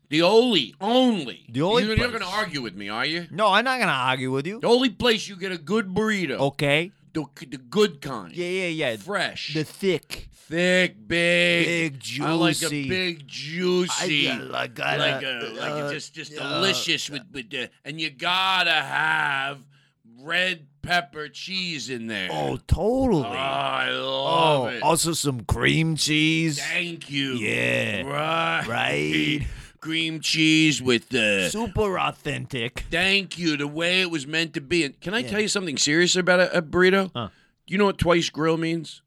the only, only. The only You're not place. going to argue with me, are you? no, I'm not gonna argue with you. The only place you get a good burrito, Okay. The, the good kind. Yeah, yeah, yeah. fresh, The thick, thick, big, Big, juicy. I like a big juicy, I got- I got like a- like uh, a just just uh, delicious with with the, and you gotta have red pepper cheese in there. oh, totally. Oh, I love oh, it. also some cream cheese. Thank you. Yeah. right, Right. *laughs* Cream cheese with the. Super authentic. Thank you. The way it was meant to be. And can I tell you something serious about a, a burrito? Huh. You know what twice grill means?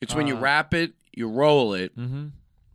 It's when you Uh, wrap it, you roll it. Mm-hmm.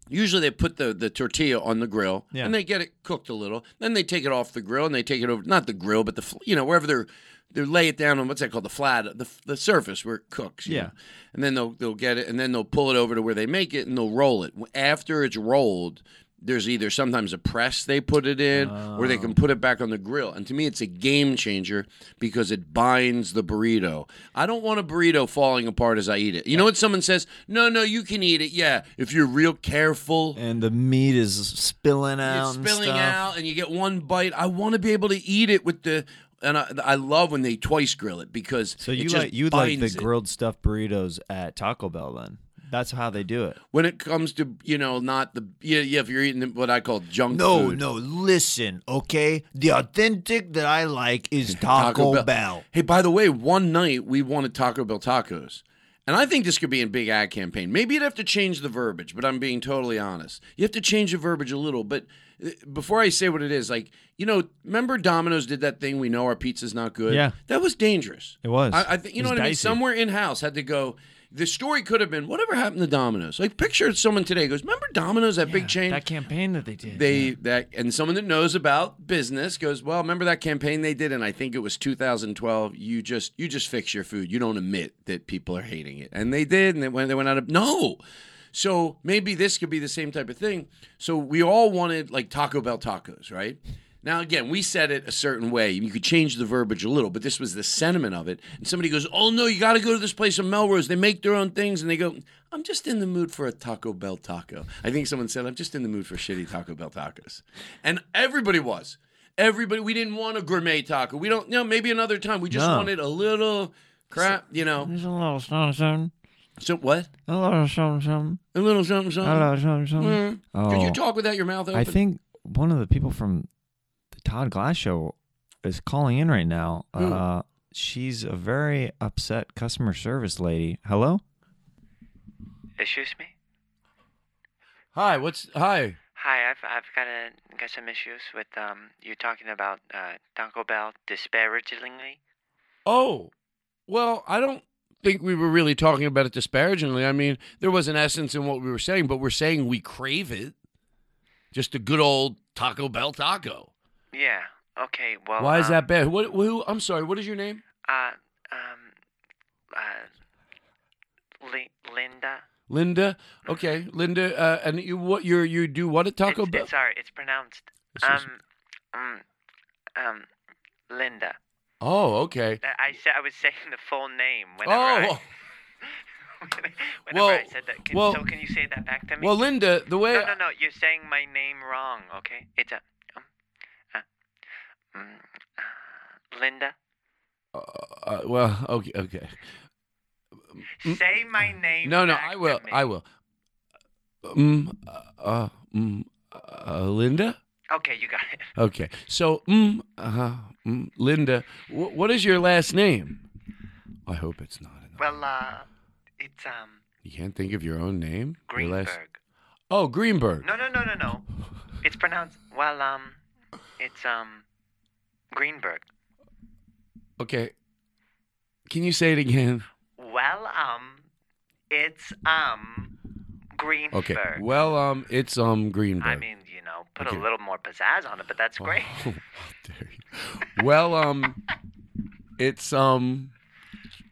Usually they put the, the tortilla on the grill Yeah. and they get it cooked a little. Then they take it off the grill and they take it over not the grill but the you know wherever they're they lay it down on what's that called the flat the the surface where it cooks. you Yeah. know. And then they'll they'll get it and then they'll pull it over to where they make it and they'll roll it. After it's rolled, there's either sometimes a press they put it in or they can oh. put it back on the grill. And to me it's a game changer because it binds the burrito. I don't want a burrito falling apart as I eat it. You know what someone says? No, no, you can eat it. Yeah, if you're real careful And the meat is spilling out. it's and spilling stuff. out and you get one bite. I want to be able to eat it with the and I, I love when they twice grill it because So you just like you like the it. grilled stuffed burritos at Taco Bell then? That's how they do it. when it comes to you know not the yeah, yeah if you're eating what I call junk No, food. no, listen, okay? The authentic that I like is *laughs* Taco, Bell. Hey, by the way, one night we wanted Taco Bell tacos. And I think this could be a big ad campaign. Maybe you'd have to change the verbiage, but I'm being totally honest. You have to change the verbiage a little. But uh, before I say what it is, like, you know, remember Domino's did that thing, we know our pizza's not good? Yeah. That was dangerous. It was. I, I think, you know what I mean? Somewhere in house had to go. The story could have been whatever happened to Domino's. Like, picture someone today goes, remember Domino's, that big chain? That campaign that they did. they yeah. that and someone that knows about business goes well remember that campaign they did and i think it was 2012 you just you just fix your food you don't admit that people are hating it and they did and they went they went out of no so maybe this could be the same type of thing so we all wanted like taco bell tacos right now again we said it a certain way. You could change the verbiage a little but this was the sentiment of it. And somebody goes oh no you got to go to this place in melrose. They make their own things and they go i'm just in the mood for a taco bell taco. I think someone said i'm just in the mood for shitty taco bell tacos. And everybody was. Everybody we didn't want a gourmet taco. We don't you know maybe another time. We just No. wanted a little crap you know. There's a little something, something. so what? A little something, something. a little something A something little something, something. Mm. Oh, could you talk without your mouth open? I think one of the people from Todd Glass show is calling in right now. Who? Uh, she's a very upset customer service lady. Hello? Excuse me. hi what's hi Hi, I've I've got a got some issues with um you talking about uh Taco Bell disparagingly. Oh, well, I don't think we were really talking about it disparagingly. I mean, there was an essence in what we were saying, but we're saying we crave it. Just a good old Taco Bell taco. Yeah. Okay, well. Why is um, that bad? What? Who? I'm sorry. What is your name? Uh, um, uh, Li- Linda. Linda. Okay, Linda. Uh, and you what? You you do what at Taco Bell? Sorry, it's pronounced um, um, um, Linda. oh, okay. I said I was saying the full name whenever I, Oh, *laughs* whenever Well, I said that. Can, well- so can you say that back to me? well, Linda. The way no, no, no. You're saying my name wrong. Okay, it's a Linda. Uh, uh, well, okay, okay. Mm. Say my name. No, no, I will. I will. Um, uh, uh, mm, uh, Linda. Okay, you got it. Okay, so, mm, uh, mm, Linda, wh- what is your last name? I hope it's not. Enough. Well, uh, it's um You can't think of your own name. Greenberg. last- Oh, Greenberg. No, no, no, no, no. It's pronounced well. Um, it's um Greenberg. Okay. Can you say it again? Well, um, it's um Greenberg. Okay. Well, um, it's um Greenberg. I mean, you know, put Okay. a little more pizzazz on it, but that's *laughs* great. Oh, dare you. Well, um, it's um.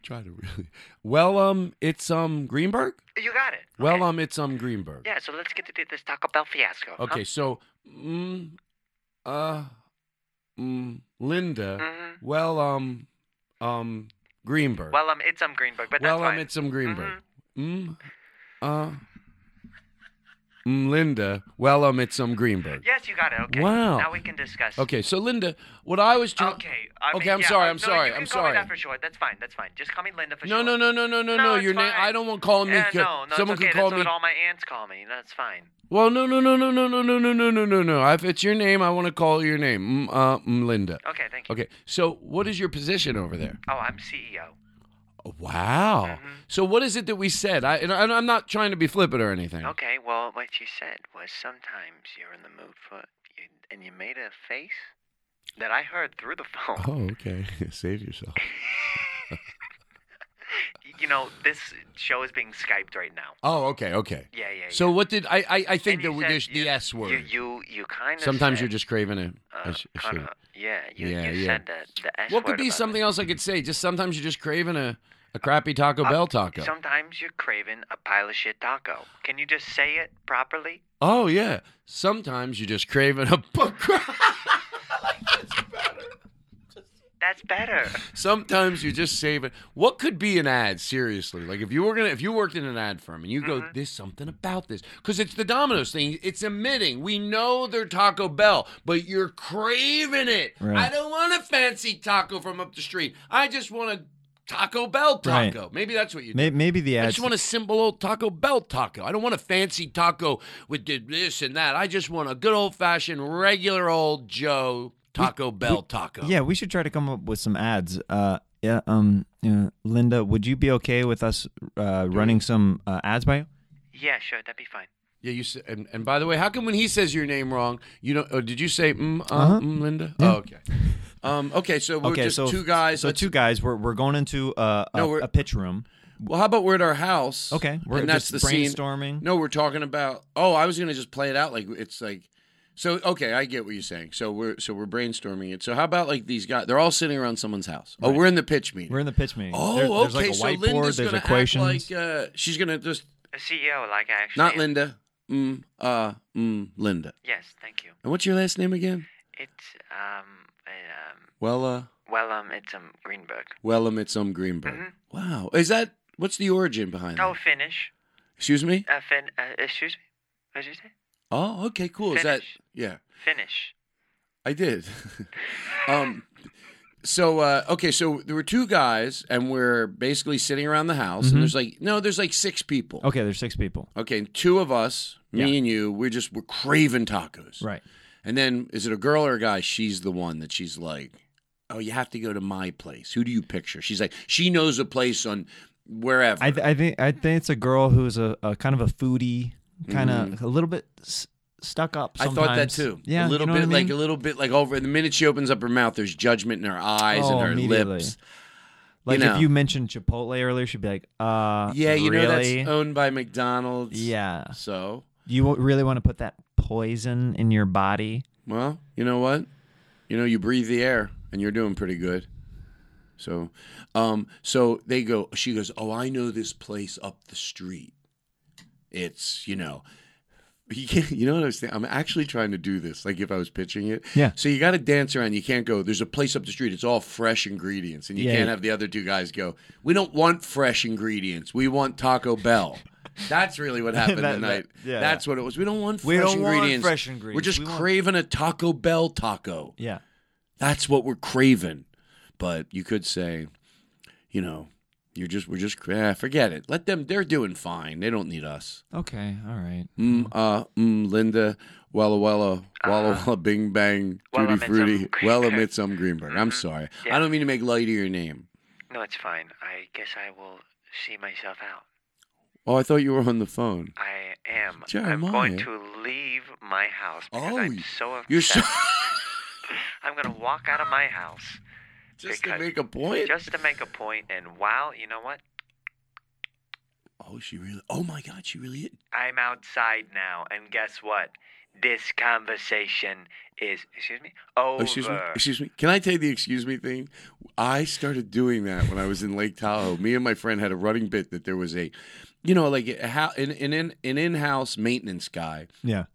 Try to really. Well, um, it's um Greenberg. You got it. Well, Okay. um, it's um Greenberg. Yeah, so let's get to this Taco Bell fiasco. huh? Okay, so, mm, uh, mm, Linda. Mhm. Well, um, um, Greenberg. Well, um, it's um Greenberg, but that's well, um, fine. it's um Greenberg. Mm, uh, Linda. Well, um, it's um Greenberg. Yes, you got it. Okay. Wow. Now we can discuss. Okay, so Linda, what I was trying. Okay. I Okay, mean, I'm yeah, sorry, uh, I'm no, sorry, You can I'm call sorry. me that for short. That's fine. That's fine. Just call me Linda for No, short. no, no, no, no, no, No, no. Your name. I don't want to call me. Yeah, no, no, someone it's okay. could call That's me. what all my aunts call me. That's fine. Well, no, no, no, no, no, no, no, no, no, no, no, no. If it's your name, I want to call your name. Mm, uh, mm, Linda. Okay, thank you. Okay, so what is your position over there? Oh, I'm CEO. Wow. Mhm. So what is it that we said? I, and I'm not trying to be flippant or anything. Okay, well, what you said was sometimes you're in the mood for, you, and you made a face that I heard through the phone. Oh, okay. *laughs* Save yourself. *laughs* You know, this show is being Skyped right now. Oh, okay, okay. Yeah, yeah. Yeah. So yeah. what did I? I, I think said the you- S word. You, you, you kind of. Sometimes said, you're just craving it. uh, kinda-. Yeah, you, Yeah, you yeah. said the, the S What could be something it. else I could say? Just sometimes you're just craving a, a crappy Taco Uh, Bell taco. Sometimes you're craving a pile of shit taco. Can you just say it properly? Oh yeah. Sometimes you're just craving a. *laughs* Book. That's better. Sometimes you just just it. What could be an ad? Seriously, like if you were gonna, if you worked in an ad firm and you go, Mm-hmm. "There's something about this," because it's the Domino's thing. It's emitting. We know they're Taco Bell, but you're craving it. Right. I don't want a fancy taco from up the street. I just want a Taco Bell Right. taco. Maybe that's what you. do. Maybe, the the I just want a simple old Taco Bell taco. I don't want a fancy taco with this and that. I just want a good old fashioned, regular old Joe Taco Bell taco. Yeah, we should try to come up with some ads. Uh, yeah. Um. Yeah, Linda, would you be okay with us uh, running some uh, ads by you? Yeah, sure, that'd be fine. Yeah, you said, and, and by the way, how come when he says your name wrong, you don't? Oh, did you say mm, uh, Uh-huh. mm, Linda? Yeah. Oh, okay. Um, okay, so we're okay, just so two guys. So Let's- two guys. We're we're going into uh, a, No, we're- a pitch room. Well, how about we're at our house? Okay, we're and that's just the scene. brainstorming. No, we're talking about. Oh, I was gonna just play it out like it's like. So okay, I get what you're saying. So we're so we're brainstorming it. So how about like these guys? They're all sitting around someone's house. Oh, Right. we're in the pitch meeting. We're in the pitch meeting. oh, There- okay. there's like a so whiteboard. Linda's there's gonna equations. act like uh, she's gonna just A CEO, like I actually. not am. Linda. Mm, uh, mm, Linda. Yes, thank you. And what's your last name again? It's um, Well, well, um, it's um Greenberg. Wellum, it's um Greenberg. Mhm. Wow, is that what's the origin behind Oh, that? finish. Excuse me. Uh, fin. Uh, excuse me. What did you say? Oh, okay, cool. Is that yeah? Finish. I did. *laughs* um, so uh, okay, so there were two guys, and we're basically sitting around the house, Mhm. and there's like no, there's like six people. okay, there's six people. Okay, two of us, me Yeah. and you, we're just we're craving tacos. Right. And then is it a girl or a guy? She's the one that she's like, oh, you have to go to my place. Who do you picture? She's like, she knows a place on wherever. I, th- I think I think it's a girl who's a, a kind of a foodie, kind of a little bit s- stuck up. Mm-hmm. I thought that too. Yeah, a little you know bit I like a little bit like over. The minute she opens up her mouth, there's judgment in her eyes Oh, and her lips. Like know. if you mentioned Chipotle earlier, she'd be like, "Uh, Yeah, you know that's owned by McDonald's. yeah. So, You really want to put that poison in your body? well, you know what? You know, you breathe the air, and you're doing pretty good. So, um, so they go. She goes, "Oh, I know this place up the street. It's you know." *laughs* You, can't, you know what I was thinking? I'm actually trying to do this, like if I was pitching it. Yeah. So you got to dance around. You can't go. There's a place up the street. It's all fresh ingredients, and you Yeah. can't have the other two guys go. We don't want fresh ingredients. We want Taco Bell. *laughs* That's really what happened That- tonight. that- yeah, That's what it was. We don't want fresh We don't want fresh ingredients. We're just We want- craving a Taco Bell taco. Yeah. That's what we're craving. But you could say, you know, you're just we're just eh, forget it. Let them. They're doing fine. They don't need us. Okay. All right. Mm, uh, mm, Linda, Wella Wella, Walla Uh-huh. Walla, Bing Bang, Wella Tutti Frutti, Mitzum Wella Greenberg. Mitzum Greenberg. I'm Mhm. sorry. Yeah. I don't mean to make light of your name. No, it's fine. I guess I will see myself out. Oh, I thought you were on the phone. I am. Jeremiah. I'm going to leave my house because Oh, I'm so upset. You're *laughs* so I'm going to walk out of my house just to make a point. just to make a. And wow, you know what? Oh, she really. Oh my God, she really. I'm outside now, and guess what? This conversation is, excuse me, over. Oh, excuse me. Excuse me. Can I tell you the excuse me thing? I started doing that when I was in Lake Tahoe. Me and my friend had a running bit that there was a, you know, like a, an an in an in-house maintenance guy, Yeah.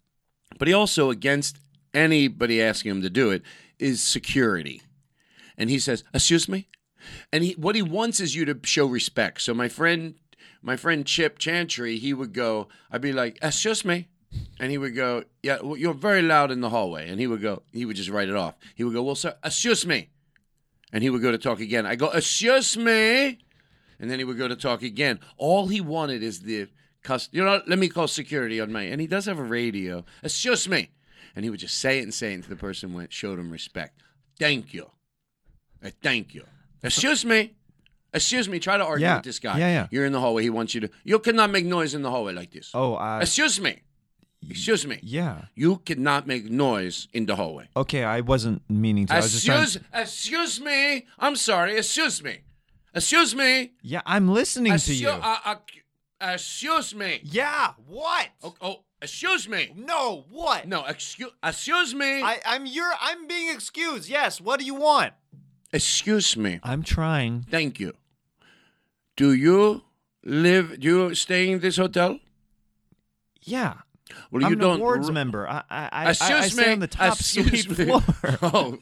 but he also against anybody asking him to do it is security, and he says, "Excuse me," and he what he wants is you to show respect. So my friend, my friend Chip Chantry, he would go, I'd be like, "Excuse me." And he would go, Yeah, well, you're very loud in the hallway. And he would go, he would just write it off. He would go, Well, sir, excuse me. And he would go to talk again. I go, Excuse me. And then he would go to talk again. All he wanted is the you know, let me call security on my and he does have a radio. Excuse me. And he would just say it and say it until the person went, showed him respect. Thank you. Uh, thank you. Excuse me. Excuse me. Try to argue Yeah. with this guy. Yeah, yeah. You're in the hallway. He wants you to you cannot make noise in the hallway like this. Oh, I. Excuse me. Excuse me. yeah. You cannot make noise in the hallway. Okay. I wasn't meaning to. I was just trying. Excuse, excuse me. I'm sorry. Excuse me. Excuse me. Yeah, I'm listening to Excu- you. uh, uh, excuse me. yeah. What? Oh, oh, excuse me. No. What? No, excuse, excuse me. I, I'm your. I'm being excused. Yes. What do you want? excuse me. I'm trying. Thank you. Do you live? Do you stay in this hotel? Yeah. Well, I'm you an don't. awards r- member. I I, I, I, Excuse I me. stay on the top excuse suite me. floor. *laughs* *laughs* Oh.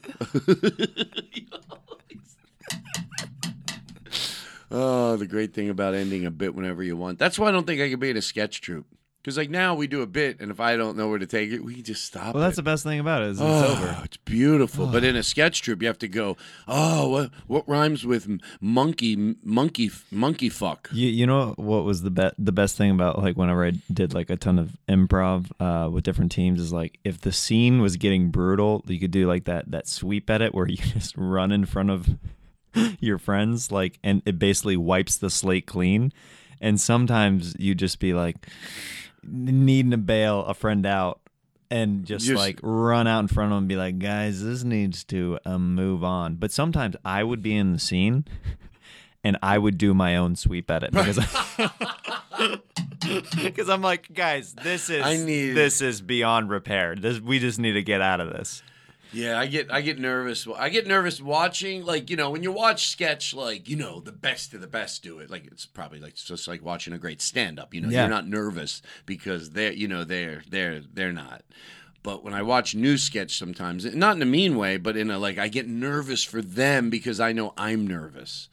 *laughs* oh, the great thing about ending a bit whenever you want. That's why I don't think I could be in a sketch troupe. Because like now we do a bit, and if I don't know where to take it, we just stop. Well, that's it. the best thing about it. Is it's oh, over. It's beautiful. But in a sketch troupe, you have to go. Oh, what what rhymes with monkey monkey monkey fuck? You, you know what was the be- the best thing about like whenever I did like a ton of improv uh, with different teams is like if the scene was getting brutal, you could do like that that sweep edit where *laughs* you just run in front of your friends like and it basically wipes the slate clean. And sometimes you just be like needing to bail a friend out and just, Just- like run out in front of them and be like, guys, this needs to um, move on. But sometimes I would be in the scene *laughs* and I would do my own sweep edit because *laughs* *laughs* because I'm like, guys, this is I need- this is beyond repair. This we just need to get out of this. Yeah, I get I get nervous. I get nervous watching like you know when you watch sketch like you know the best of the best do it. Like it's probably like just like watching a great stand up. You know, Yeah. you're not nervous because they're you know they're they're they're not. But when I watch new sketch sometimes, not in a mean way, but in a like I get nervous for them because I know I'm nervous.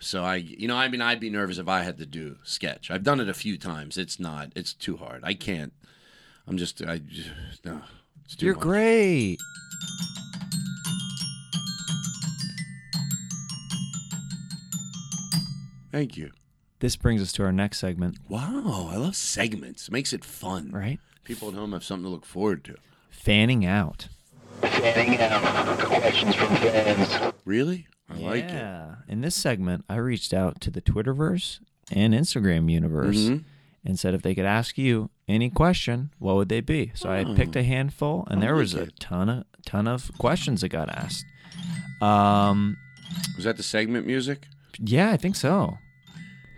So I you know I mean I'd be nervous if I had to do sketch. I've done it a few times. It's not. It's too hard. I can't. I'm just I just *sighs* no. It's too You're much. great. Thank you. This brings us to our next segment, Wow, I love segments. It makes it fun. right? People at home have something to look forward to. Fanning out. Fanning out. Questions from fans. Really? I like it. yeah. In this segment, I reached out to the Twitterverse and Instagram universe Mhm. And said if they could ask you any question, what would they be? So I picked a handful, and there was a ton of ton of questions that got asked. Um, Was that the segment music? yeah, I think so.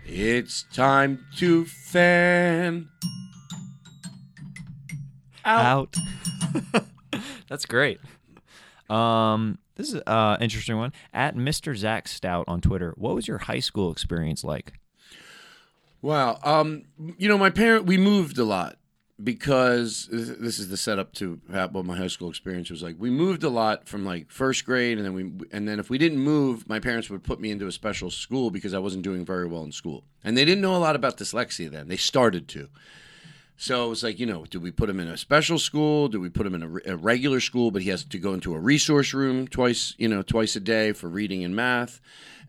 It's time to fan. Out. *laughs* That's great. Um, this is uh interesting one. At Mr. Zach Stout on Twitter. What was your high school experience like? Wow. Um, you know, my parent, we moved a lot because this is the setup to what my high school experience was like. We moved a lot from like first grade, and then we, and then if we didn't move, my parents would put me into a special school because I wasn't doing very well in school, and they didn't know a lot about dyslexia then. They started to. So it was like, you know, do we put him in a special school? Do we put him in a, a regular school? But he has to go into a resource room twice, you know, twice a day for reading and math.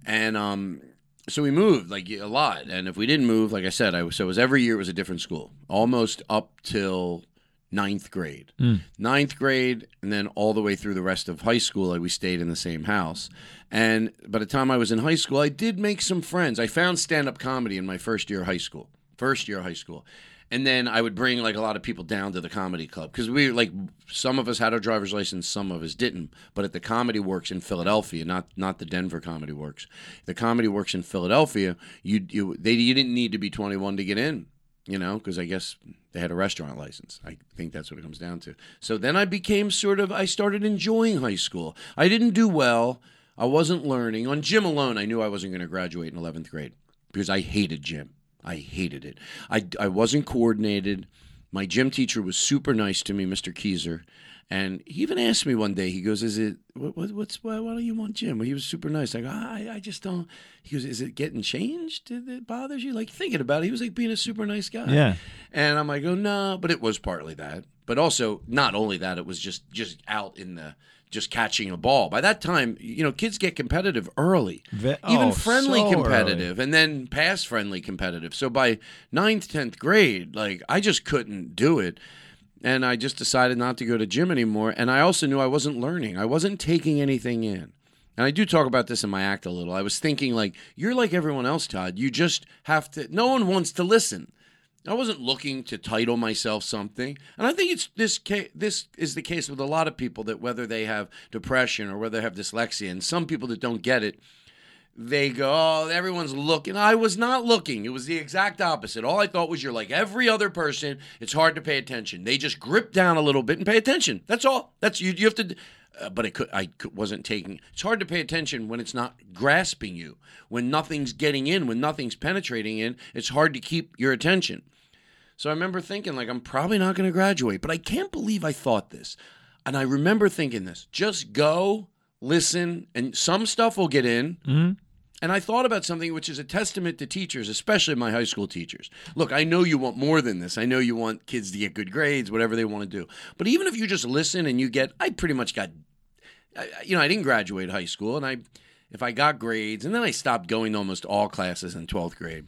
And um, so we moved like a lot. And if we didn't move, like I said, I was, so it was every year it was a different school, almost up till ninth grade. Mm. Ninth grade, and then all the way through the rest of high school, like we stayed in the same house. And by the time I was in high school, I did make some friends. I found stand up comedy in my first year of high school. First year of high school. And then I would bring like a lot of people down to the comedy club because we like some of us had our driver's license, some of us didn't. But at the Comedy Works in Philadelphia, not not the Denver Comedy Works, the Comedy Works in Philadelphia, you you they you didn't need to be 21 to get in, you know, because I guess they had a restaurant license. I think that's what it comes down to. So then I became sort of I started enjoying high school. I didn't do well. I wasn't learning. On gym alone, I knew I wasn't going to graduate in 11th grade because I hated gym. I hated it. I, I wasn't coordinated. My gym teacher was super nice to me, Mr. Keyser. And he even asked me one day, he goes, Is it, what, what, what's, why, why do you want gym? Well, he was super nice. I go, I, I just don't. He goes, Is it getting changed? Did it bothers you? Like thinking about it. He was like being a super nice guy. Yeah. And I'm like, oh no, but it was partly that. But also, not only that, it was just just out in the just catching a ball. By that time, you know, kids get competitive early, Ve- even oh, friendly so competitive, and then past friendly competitive. So by ninth, tenth grade, like I just couldn't do it. And I just decided not to go to gym anymore. And I also knew I wasn't learning. I wasn't taking anything in. And I do talk about this in my act a little. I was thinking like, you're like everyone else, Todd. You just have to no one wants to listen. I wasn't looking to title myself something, and I think it's this this is the case with a lot of people that whether they have depression or whether they have dyslexia, and some people that don't get it, they go, "Oh, everyone's looking." I was not looking. It was the exact opposite. All I thought was, "You're like every other person. It's hard to pay attention. They just grip down a little bit and pay attention. That's all. That's you. You have to." Uh, but it could, I wasn't taking. It's hard to pay attention when it's not grasping you, when nothing's getting in, when nothing's penetrating in. It's hard to keep your attention. So I remember thinking, like, I'm probably not going to graduate, but I can't believe I thought this. And I remember thinking this just go, listen, and some stuff will get in. Mm-hmm. And I thought about something which is a testament to teachers, especially my high school teachers. Look, I know you want more than this. I know you want kids to get good grades, whatever they want to do. But even if you just listen and you get, I pretty much got, you know, I didn't graduate high school, and I, if I got grades, and then I stopped going to almost all classes in twelfth grade.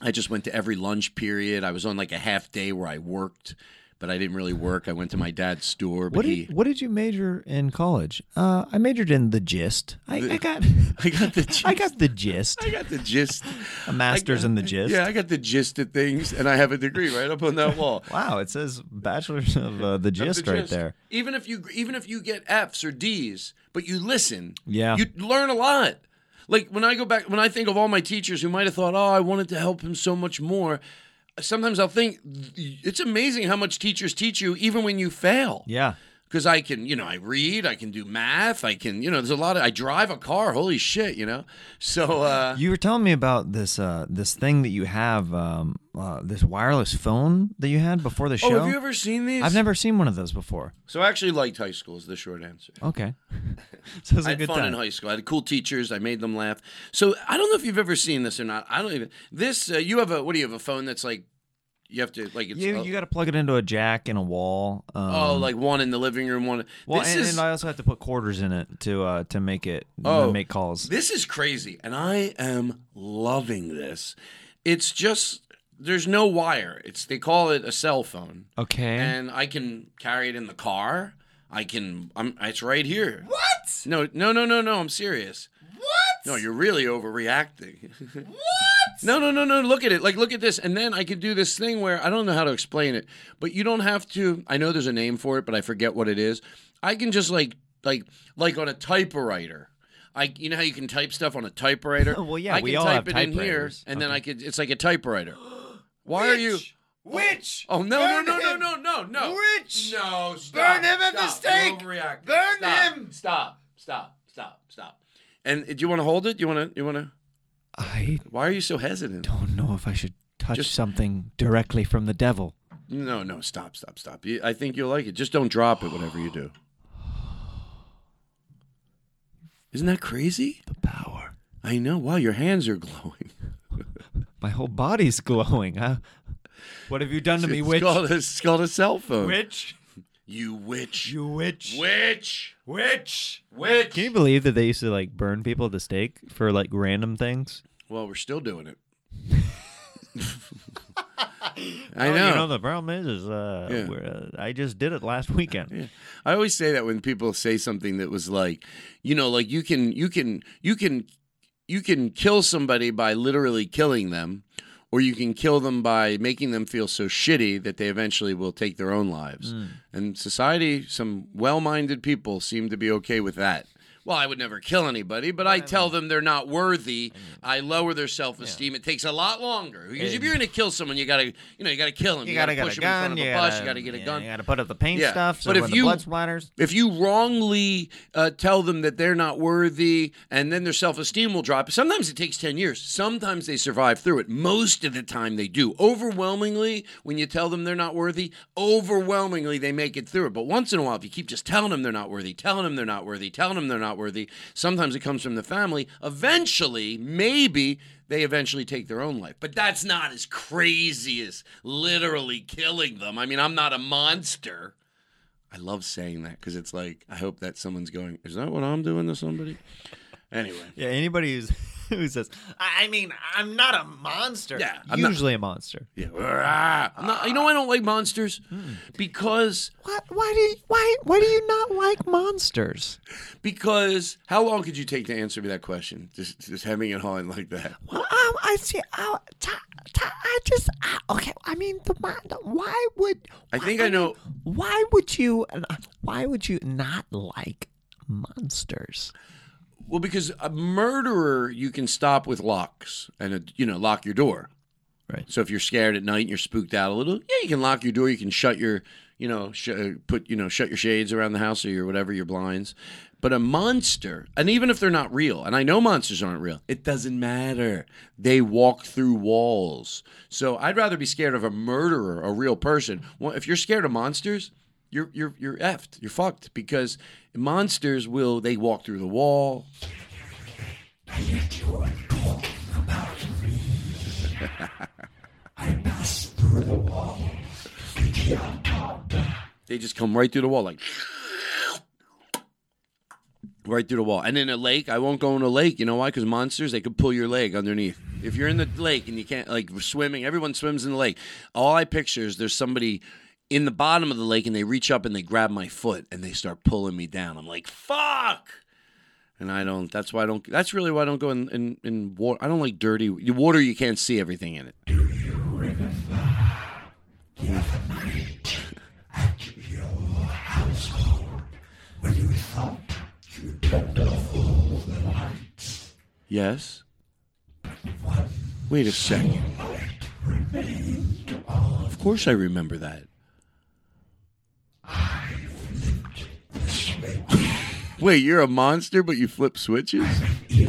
I just went to every lunch period. I was on like a half day where I worked, but I didn't really work. I went to my dad's store, but What he. did, what did you major in college? Uh, I majored in the gist. I, I got *laughs* I got the gist. *laughs* I got the gist. I got the gist. A master's in the gist. Yeah, I got the gist of things, and I have a degree right up on that wall. *laughs* Wow, it says bachelor's of uh, the gist the right gist. there. Even if you even if you get Fs or Ds, but you listen, Yeah. you learn a lot. Like when I go back, when I think of all my teachers who might have thought, "Oh, I wanted to help him so much more," sometimes I'll think it's amazing how much teachers teach you, even when you fail. Yeah. Because I can, you know, I read, I can do math, I can, you know, there's a lot of, I drive a car, holy shit, you know, so *laughs* uh, You were telling me about this uh, this thing that you have, um, uh, this wireless phone that you had before the show. oh, have you ever seen these? I've never seen one of those before. So I actually liked high school. Is the short answer. Okay, *laughs* so it was I a had good fun time. in high school. I had cool teachers. I made them laugh. So I don't know if you've ever seen this or not. I don't even. This uh, you have a what do you have a phone that's like you have to like it's You you got to plug it into a jack in a wall. Um, oh like one in the living room one. well, this and, is and I also have to put quarters in it to uh, to make it Oh. to make calls. This is crazy, and I am loving this. It's just there's no wire. It's they call it a cell phone, Okay. and I can carry it in the car. I can. I'm. It's right here. What? No, no, no, no, no. I'm serious. What? No, you're really overreacting. *laughs* what? No, no, no, no. Look at it. Like, look at this. And then I could do this thing where I don't know how to explain it, but you don't have to. I know there's a name for it, but I forget what it is. I can just like, like, like on a typewriter. I, you know how you can type stuff on a typewriter. *laughs* Well, yeah, I we can all type have it in here, and then I could. It's like a typewriter. *gasps* Why are you? Which? Oh, oh no no Burn no no him. no no no! Which? No, stop! Burn him at the stake. Burn Stop. him. Stop! Stop! Stop! Stop! And do you want to hold it? Do you want to? You want to? I Why are you so hesitant? don't know if I should touch Just- something directly from the devil. No, no, stop, stop, stop. You, I think you'll like it. Just don't drop it, whatever you do. *sighs* Isn't that crazy? The power. I know. Wow, your hands are *laughs* glowing. My whole body's glowing. Huh? What have you done to me, it's witch? Called a, it's called a cell phone. Witch? You witch. You witch? witch. Witch? Witch. Can you believe that they used to like burn people at the stake for like random things? Well, we're still doing it. *laughs* I know. You know the problem is, is uh, Yeah. we're, uh, I just did it last weekend. Yeah. I always say that when people say something that was like, you know, like you can you can you can you can kill somebody by literally killing them or you can kill them by making them feel so shitty that they eventually will take their own lives. And society, some well-minded people seem to be okay with that. Well, I would never kill anybody, but I tell them they're not worthy. I lower their self-esteem. It takes a lot longer because if you're going to kill someone, you got to, you know, you got to kill them. You gotta get push a them in gun. front of You bus. gotta, You got to get a yeah, gun. You gotta put up the paint Yeah, stuff. So but if you- the blood splatters, If you wrongly uh, tell them that they're not worthy and then their self esteem will drop, sometimes it takes 10 years. Sometimes they survive through it. Most of the time they do. Overwhelmingly, when you tell them they're not worthy, overwhelmingly they make it through it. But once in a while, if you keep just telling them they're not worthy, telling them they're not worthy, telling them they're not worthy, sometimes it comes from the family. Eventually, maybe they eventually take their own life. But that's not as crazy as literally killing them. I mean, I'm not a monster. I love saying that because it's like I hope that someone's going. Is that what I'm doing to somebody? Anyway, yeah, anybody who's *laughs* who says, I I mean, I'm not a monster. Yeah, I'm not- usually a monster. yeah. Ah, I'm not, you know I don't like monsters because What? Why do you, why why do you not like monsters? because how long could you take to answer me that question? Just just having it on like that. Well, um, I see. Uh, t- t- I just uh, okay. I mean, the, mon- the why would I think I know. why would you why would you not like monsters? Well, because a murderer you can stop with locks and uh you know lock your door. Right. So if you're scared at night and you're spooked out a little, yeah, you can lock your door. You can shut your, you know, sh- uh, put you know shut your shades around the house or your whatever your blinds. But a monster, and even if they're not real, and I know monsters aren't real, it doesn't matter. They walk through walls. So I'd rather be scared of a murderer, a real person. Well, if you're scared of monsters, you're you're you're effed. You're fucked because monsters will they walk through the wall. They just come right through the wall, like right through the wall. And in a lake, I won't go in a lake. You know why? Because monsters, they could pull your leg underneath. If you're in the lake and you can't, like swimming, everyone swims in the lake. All I picture is there's somebody in the bottom of the lake and they reach up and they grab my foot and they start pulling me down. I'm like, fuck. And I don't, that's why I don't, that's really why I don't go in, in, in water. I don't like dirty water. You can't see everything in it. Yes. Wait a second. Of course I remember that. Wait, you're a monster, but you flip switches? You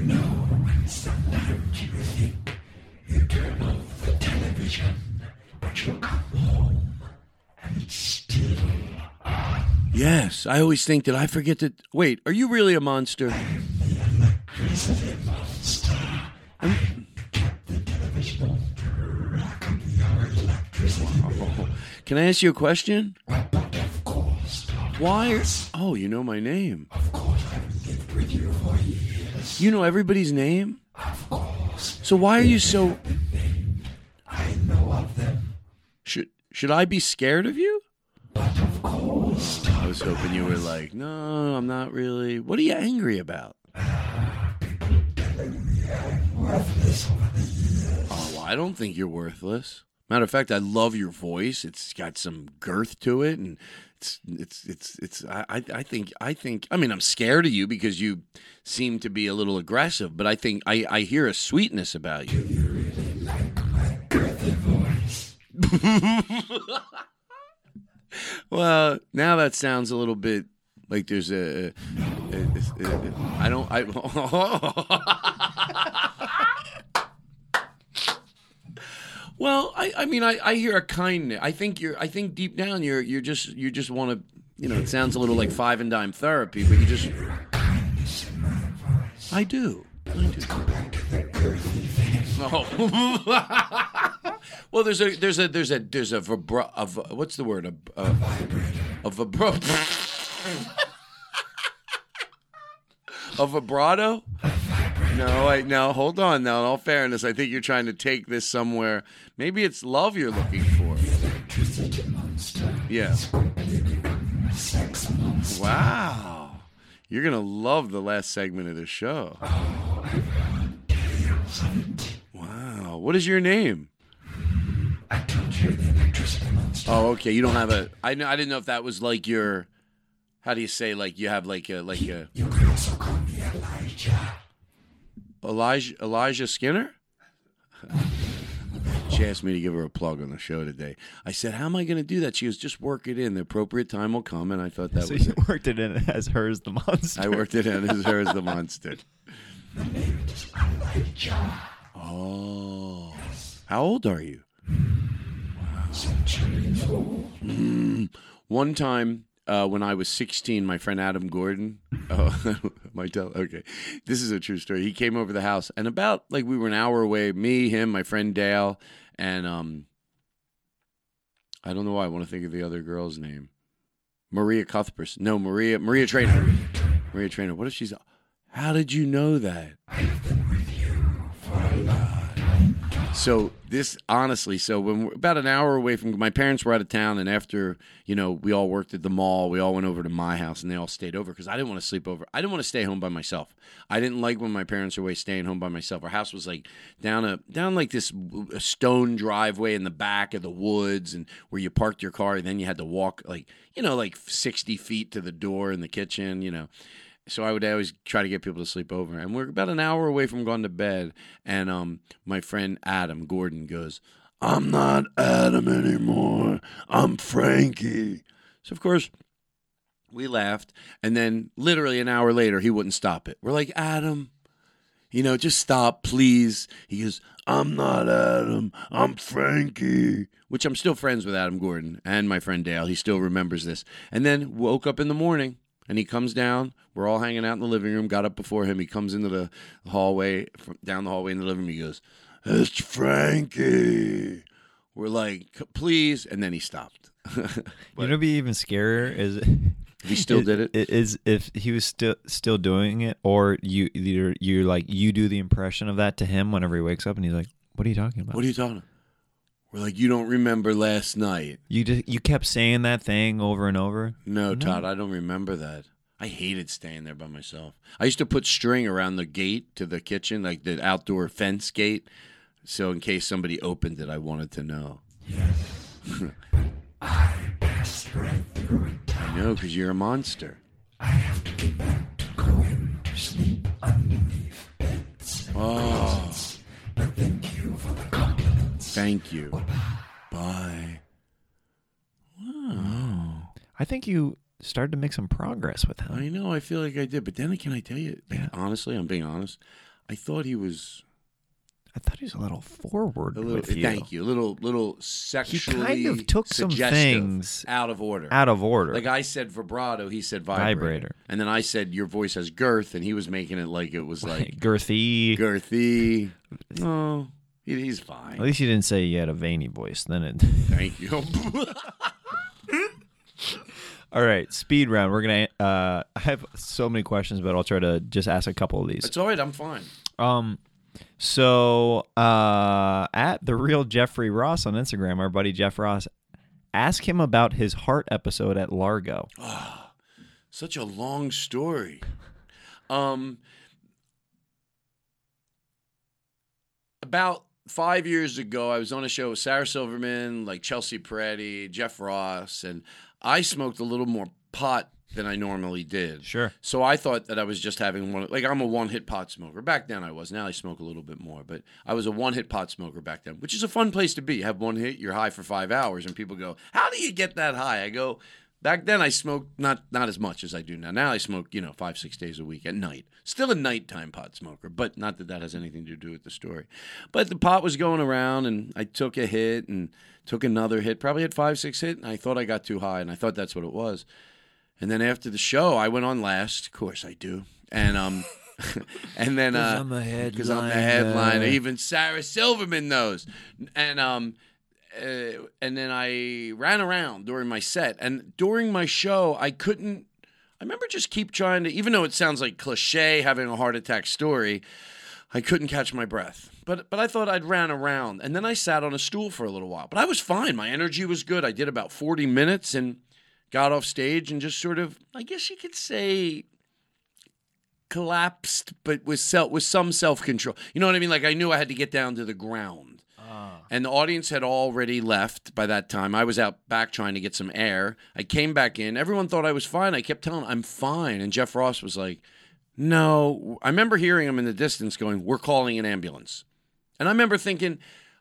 know when sometimes you think you turn off the television which will come home and still Yes, I always think that I forget that. Wait, are you really a monster? Can I ask you a question? of course. Why? Are, oh, you know my name. of course. You know everybody's name? Of course. So why are you so. Should should I be scared of you? of course. I was hoping you were like, no, I'm not really. What are you angry about? Oh, well, I don't think you're worthless. Matter of fact, I love your voice. It's got some girth to it, and it's it's it's it's. I I think I think. I mean, I'm scared of you because you seem to be a little aggressive, but I think I I hear a sweetness about you. *laughs* well, now that sounds a little bit like there's a. a- a- a- I don't. I. *laughs* Oh. Well, I, I mean, I, I hear a kindness. I think you're. I think deep down you're. You're just. You just want to. You know, it sounds a little like five and dime therapy, but you just. I do. I do. Oh. *laughs* well, there's a. There's a. There's a. There's a. Vibra, v- what's the word? A. A, a vibra. *laughs* a vibrato. No, I no. Hold on. Now, in all fairness, I think you're trying to take this somewhere. Maybe it's love you're looking for. Yeah. Wow. You're gonna love the last segment of the show. Wow. What is your name? Oh, okay. You don't have a. I know. I didn't know if that was like your. How do you say like you have like a like a. Elijah Elijah Skinner. *laughs* she asked me to give her a plug on the show today. I said, "How am I going to do that?" She goes, "Just work it in. The appropriate time will come." And I thought that *laughs* So was. you It. worked it in as her as the monster. I worked it in as her as the monster. *laughs* Oh, how old are you? Mm. One time uh, when I was 16, my friend Adam Gordon. *laughs* Oh, *laughs* my tell. Okay, this is a true story. He came over the house, and about like we were an hour away. Me, him, my friend Dale, and um, I don't know why I want to think of the other girl's name. Maria Cuthbert. No, Maria. Maria Trainer. Maria Trainer. What if she's? How did you know that? So this honestly, so when we're about an hour away from my parents were out of town, and after you know we all worked at the mall, we all went over to my house, and they all stayed over because I didn't want to sleep over. I didn't want to stay home by myself. I didn't like when my parents were away staying home by myself. Our house was like down a down like this stone driveway in the back of the woods, and where you parked your car, and then you had to walk like you know like sixty feet to the door in the kitchen, you know so I would always try to get people to sleep over. And we're about an hour away from going to bed. And um, my friend Adam Gordon goes, I'm not Adam anymore. I'm Frankie. So, of course, we laughed. And then, literally an hour later, he wouldn't stop it. We're like, Adam, you know, just stop, please. He goes, I'm not Adam. I'm Frankie. Which I'm still friends with Adam Gordon and my friend Dale. He still remembers this. And then woke up in the morning and he comes down. We're all hanging out in the living room. Got up before him. He comes into the hallway, down the hallway in the living room. He goes, "It's Frankie." We're like, "Please," and then he stopped. *laughs* you know, be even scarier is *laughs* he still did it? Is if he was still still doing it, or you either you're like you do the impression of that to him whenever he wakes up, and he's like, "What are you talking about?" What are you talking? about? We're like, "You don't remember last night?" You just you kept saying that thing over and over. No, Todd, I don't remember that. I hated staying there by myself. I used to put string around the gate to the kitchen, like the outdoor fence gate, so in case somebody opened it, I wanted to know. Yes, *laughs* I sprang through it. I know, because you're a monster. I have to get back to Cohen to sleep underneath beds and oh. Thank you. Bye. I think you started to make some progress with him. I know. I feel like I did, but then can I tell you? like, Yeah. Honestly, I'm being honest. I thought he was I thought he was a little forward a little. with you. Thank you. A little, little sexually. kind of took some suggestive, things out of order. Out of order. Like I said vibrato, he said vibrator. Vibrator. and then I said your voice has girth, and he was making it like it was like girthy. girthy. Oh, he- he's fine. At least you didn't say you had a veiny voice. Then it. *laughs* Thank you. *laughs* All right, speed round. We're gonna. Uh, I have so many questions, but I'll try to just ask a couple of these. it's all right. I'm fine. Um, so uh, at the real Jeffrey Ross on Instagram, our buddy Jeff Ross, ask him about his heart episode at Largo. Such a long story. Um, about five years ago, I was on a show with Sarah Silverman, like Chelsea Peretti, Jeff Ross, and I smoked a little more pot than I normally did. Sure. So I thought that I was just having one. Like I'm a one-hit pot smoker. Back then I was. Now I smoke a little bit more, but I was a one-hit pot smoker back then, which is a fun place to be. You have one hit, you're high for five hours, and people go, "How do you get that high?" I go. Back then, I smoked not not as much as I do now. Now I smoke, you know, five six days a week at night. Still a nighttime pot smoker, but not that that has anything to do with the story. But the pot was going around, and I took a hit and took another hit. Probably had five six hit, and I thought I got too high, and I thought that's what it was. And then after the show, I went on last. Of course, I do. And um, *laughs* and then uh, I'm the because I'm the headliner. headliner. Even Sarah Silverman knows. And um, uh, and then I ran around during my set. And during my show, I couldn't. I remember just keep trying to, even though it sounds like cliche having a heart attack story. I couldn't catch my breath. But but I thought I'd ran around and then I sat on a stool for a little while. But I was fine. My energy was good. I did about 40 minutes and got off stage and just sort of I guess you could say collapsed but with self with some self-control. You know what I mean? Like I knew I had to get down to the ground. And the audience had already left by that time. I was out back trying to get some air. I came back in. Everyone thought I was fine. I kept telling I'm fine. And Jeff Ross was like, No. I remember hearing him in the distance going, We're calling an ambulance. And I remember thinking,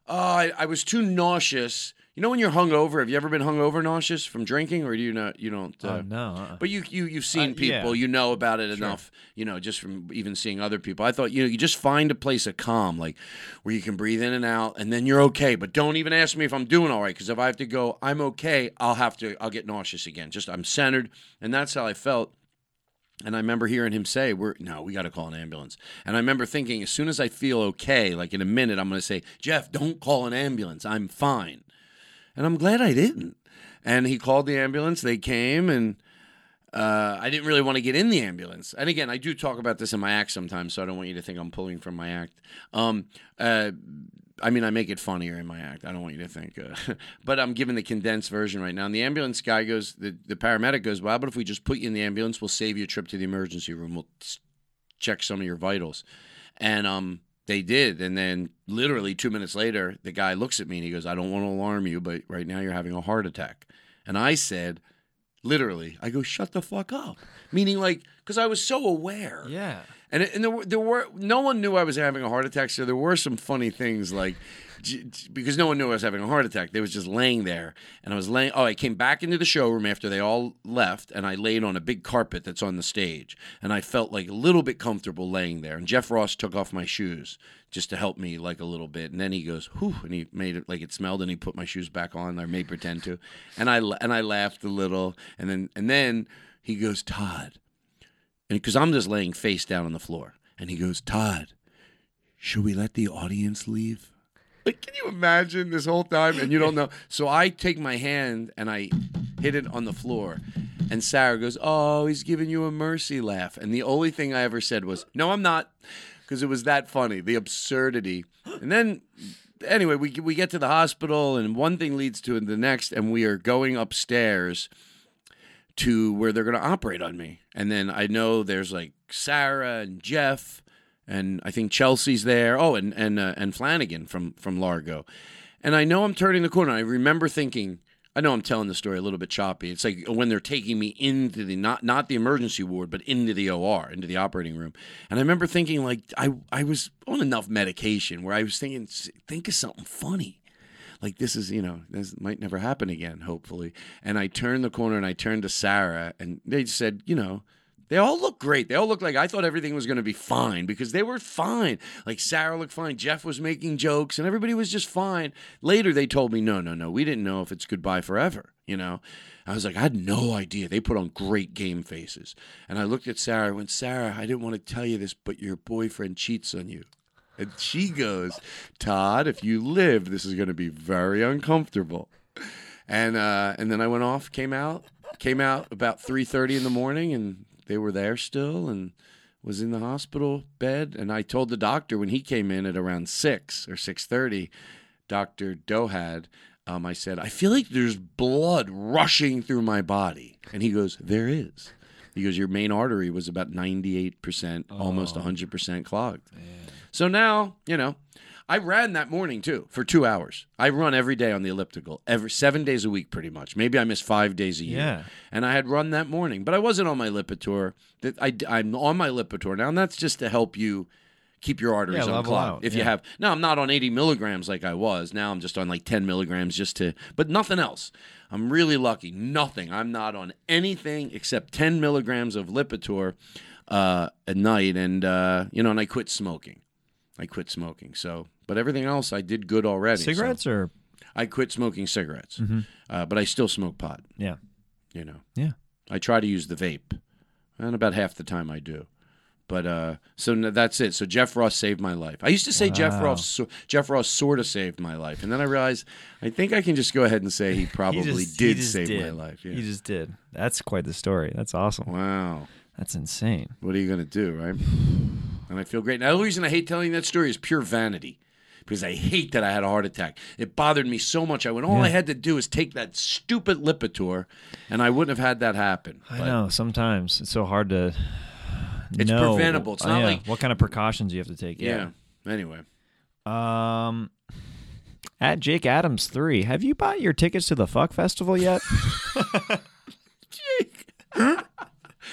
oh, I, I was too nauseous. You know when you're hungover? Have you ever been hungover nauseous from drinking, or do you not? You don't. Uh, Oh, no. uh-uh. But you you you've seen Uh, yeah. people, you know about it enough, you know, just from even seeing other people. I thought you know you just find a place of calm, like where you can breathe in and out, and then you're okay. But don't even ask me if I'm doing all right, because if I have to go, I'm okay. I'll have to. I'll get nauseous again. Just I'm centered, and that's how I felt. And I remember hearing him say, "We're no, we got to call an ambulance." And I remember thinking, as soon as I feel okay, like in a minute, I'm going to say, "Jeff, don't call an ambulance. I'm fine." And I'm glad I didn't. And he called the ambulance. They came, and uh, I didn't really want to get in the ambulance. And again, I do talk about this in my act sometimes, so I don't want you to think I'm pulling from my act. Um, uh, I mean, I make it funnier in my act. I don't want you to think, uh, *laughs* but I'm giving the condensed version right now. And the ambulance guy goes, the, the paramedic goes, "Well, about if we just put you in the ambulance? We'll save you a trip to the emergency room. We'll check some of your vitals." And um, they did. And then, literally two minutes later, the guy looks at me and he goes, "I don't want to alarm you, but right now you're having a heart attack." And I said, literally, I go, "Shut the fuck up," meaning like because I was so aware. Yeah. And, and there, were, there were no one knew I was having a heart attack, so there were some funny things like because no one knew I was having a heart attack. They was just laying there, and I was laying. Oh, I came back into the showroom after they all left, and I laid on a big carpet that's on the stage, and I felt like a little bit comfortable laying there. And Jeff Ross took off my shoes just to help me like a little bit, and then he goes, "Whew," and he made it like it smelled, and he put my shoes back on. I made pretend to, and I and I laughed a little, and then and then he goes, "Todd." and because I'm just laying face down on the floor, and he goes, "Todd, should we let the audience leave?" Like, can you imagine this whole time? And you don't know. *laughs* So I take my hand and I hit it on the floor, and Sarah goes, "Oh, he's giving you a mercy laugh." And the only thing I ever said was, "No, I'm not," because it was that funny, the absurdity. And then. Anyway, we we get to the hospital, and one thing leads to the next, and we are going upstairs to where they're going to operate on me. And then I know there's like Sarah and Jeff, and I think Chelsea's there. Oh, and and uh, and Flanagan from from Largo. And I know I'm turning the corner. I remember thinking. I know I'm telling the story a little bit choppy. It's like when they're taking me into the not not the emergency ward, but into the OR, into the operating room. And I remember thinking like I I was on enough medication where I was thinking think of something funny like this is you know this might never happen again hopefully and i turned the corner and i turned to sarah and they said you know they all look great. They all look like i thought everything was going to be fine because they were fine. Like sarah looked fine. Jeff was making jokes and everybody was just fine. Later they told me no no no. We didn't know if it's goodbye forever you know? I was like i had no idea. They put on great game faces. And i looked at sarah and went sarah i didn't want to tell you this but your boyfriend cheats on you. And she goes, Todd, if you live, this is going to be very uncomfortable. And uh, and then I went off, came out, came out about three thirty in the morning, and they were there still, and was in the hospital bed. And I told the doctor when he came in at around six or six thirty, Doctor Dohad. Um, I said, I feel like there's blood rushing through my body. And he goes, There is. He goes, Your main artery was about 98%, almost 100% clogged. So now, you know, I ran that morning too for two hours. I run every day on the elliptical, every seven days a week, pretty much. Maybe I miss five days a year. Yeah. And I had run that morning, but I wasn't on my Lipitor. That I, I'm on my Lipitor now, and that's just to help you keep your arteries Yeah, out, If you have now, I'm not on 80 milligrams like I was. Now I'm just on like 10 milligrams just to, but nothing else. I'm really lucky. Nothing. I'm not on anything except 10 milligrams of Lipitor uh, at night, and uh, you know, and I quit smoking. I quit smoking. So, but everything else I did good already. so- Cigarettes or I quit smoking cigarettes, Mhm. uh, but I still smoke pot. yeah. You know. Yeah. I try to use the vape, and about half the time I do. But uh, so that's it. So Jeff Ross saved my life. I used to say Jeff Ross, so, Jeff Ross sort of saved my life, and then I realized I think I can just go ahead and say he *laughs* probably He just- did just save my life. Yeah. He just did. That's quite the story. That's awesome. wow. That's insane. What are you gonna do, right? *sighs* And I feel great. Now the reason I hate telling that story is pure vanity. Because I hate that I had a heart attack. It bothered me so much. I went, all I had to do is take that stupid Lipitor, and I wouldn't have had that happen. I But- know. Sometimes it's so hard to. It's know. preventable. It's Oh, not yeah. like- what kind of precautions you have to take. Yeah. Anyway. Um, at Jake Adams three, have you bought your tickets to the Fuck Festival yet? *laughs* Jake *laughs*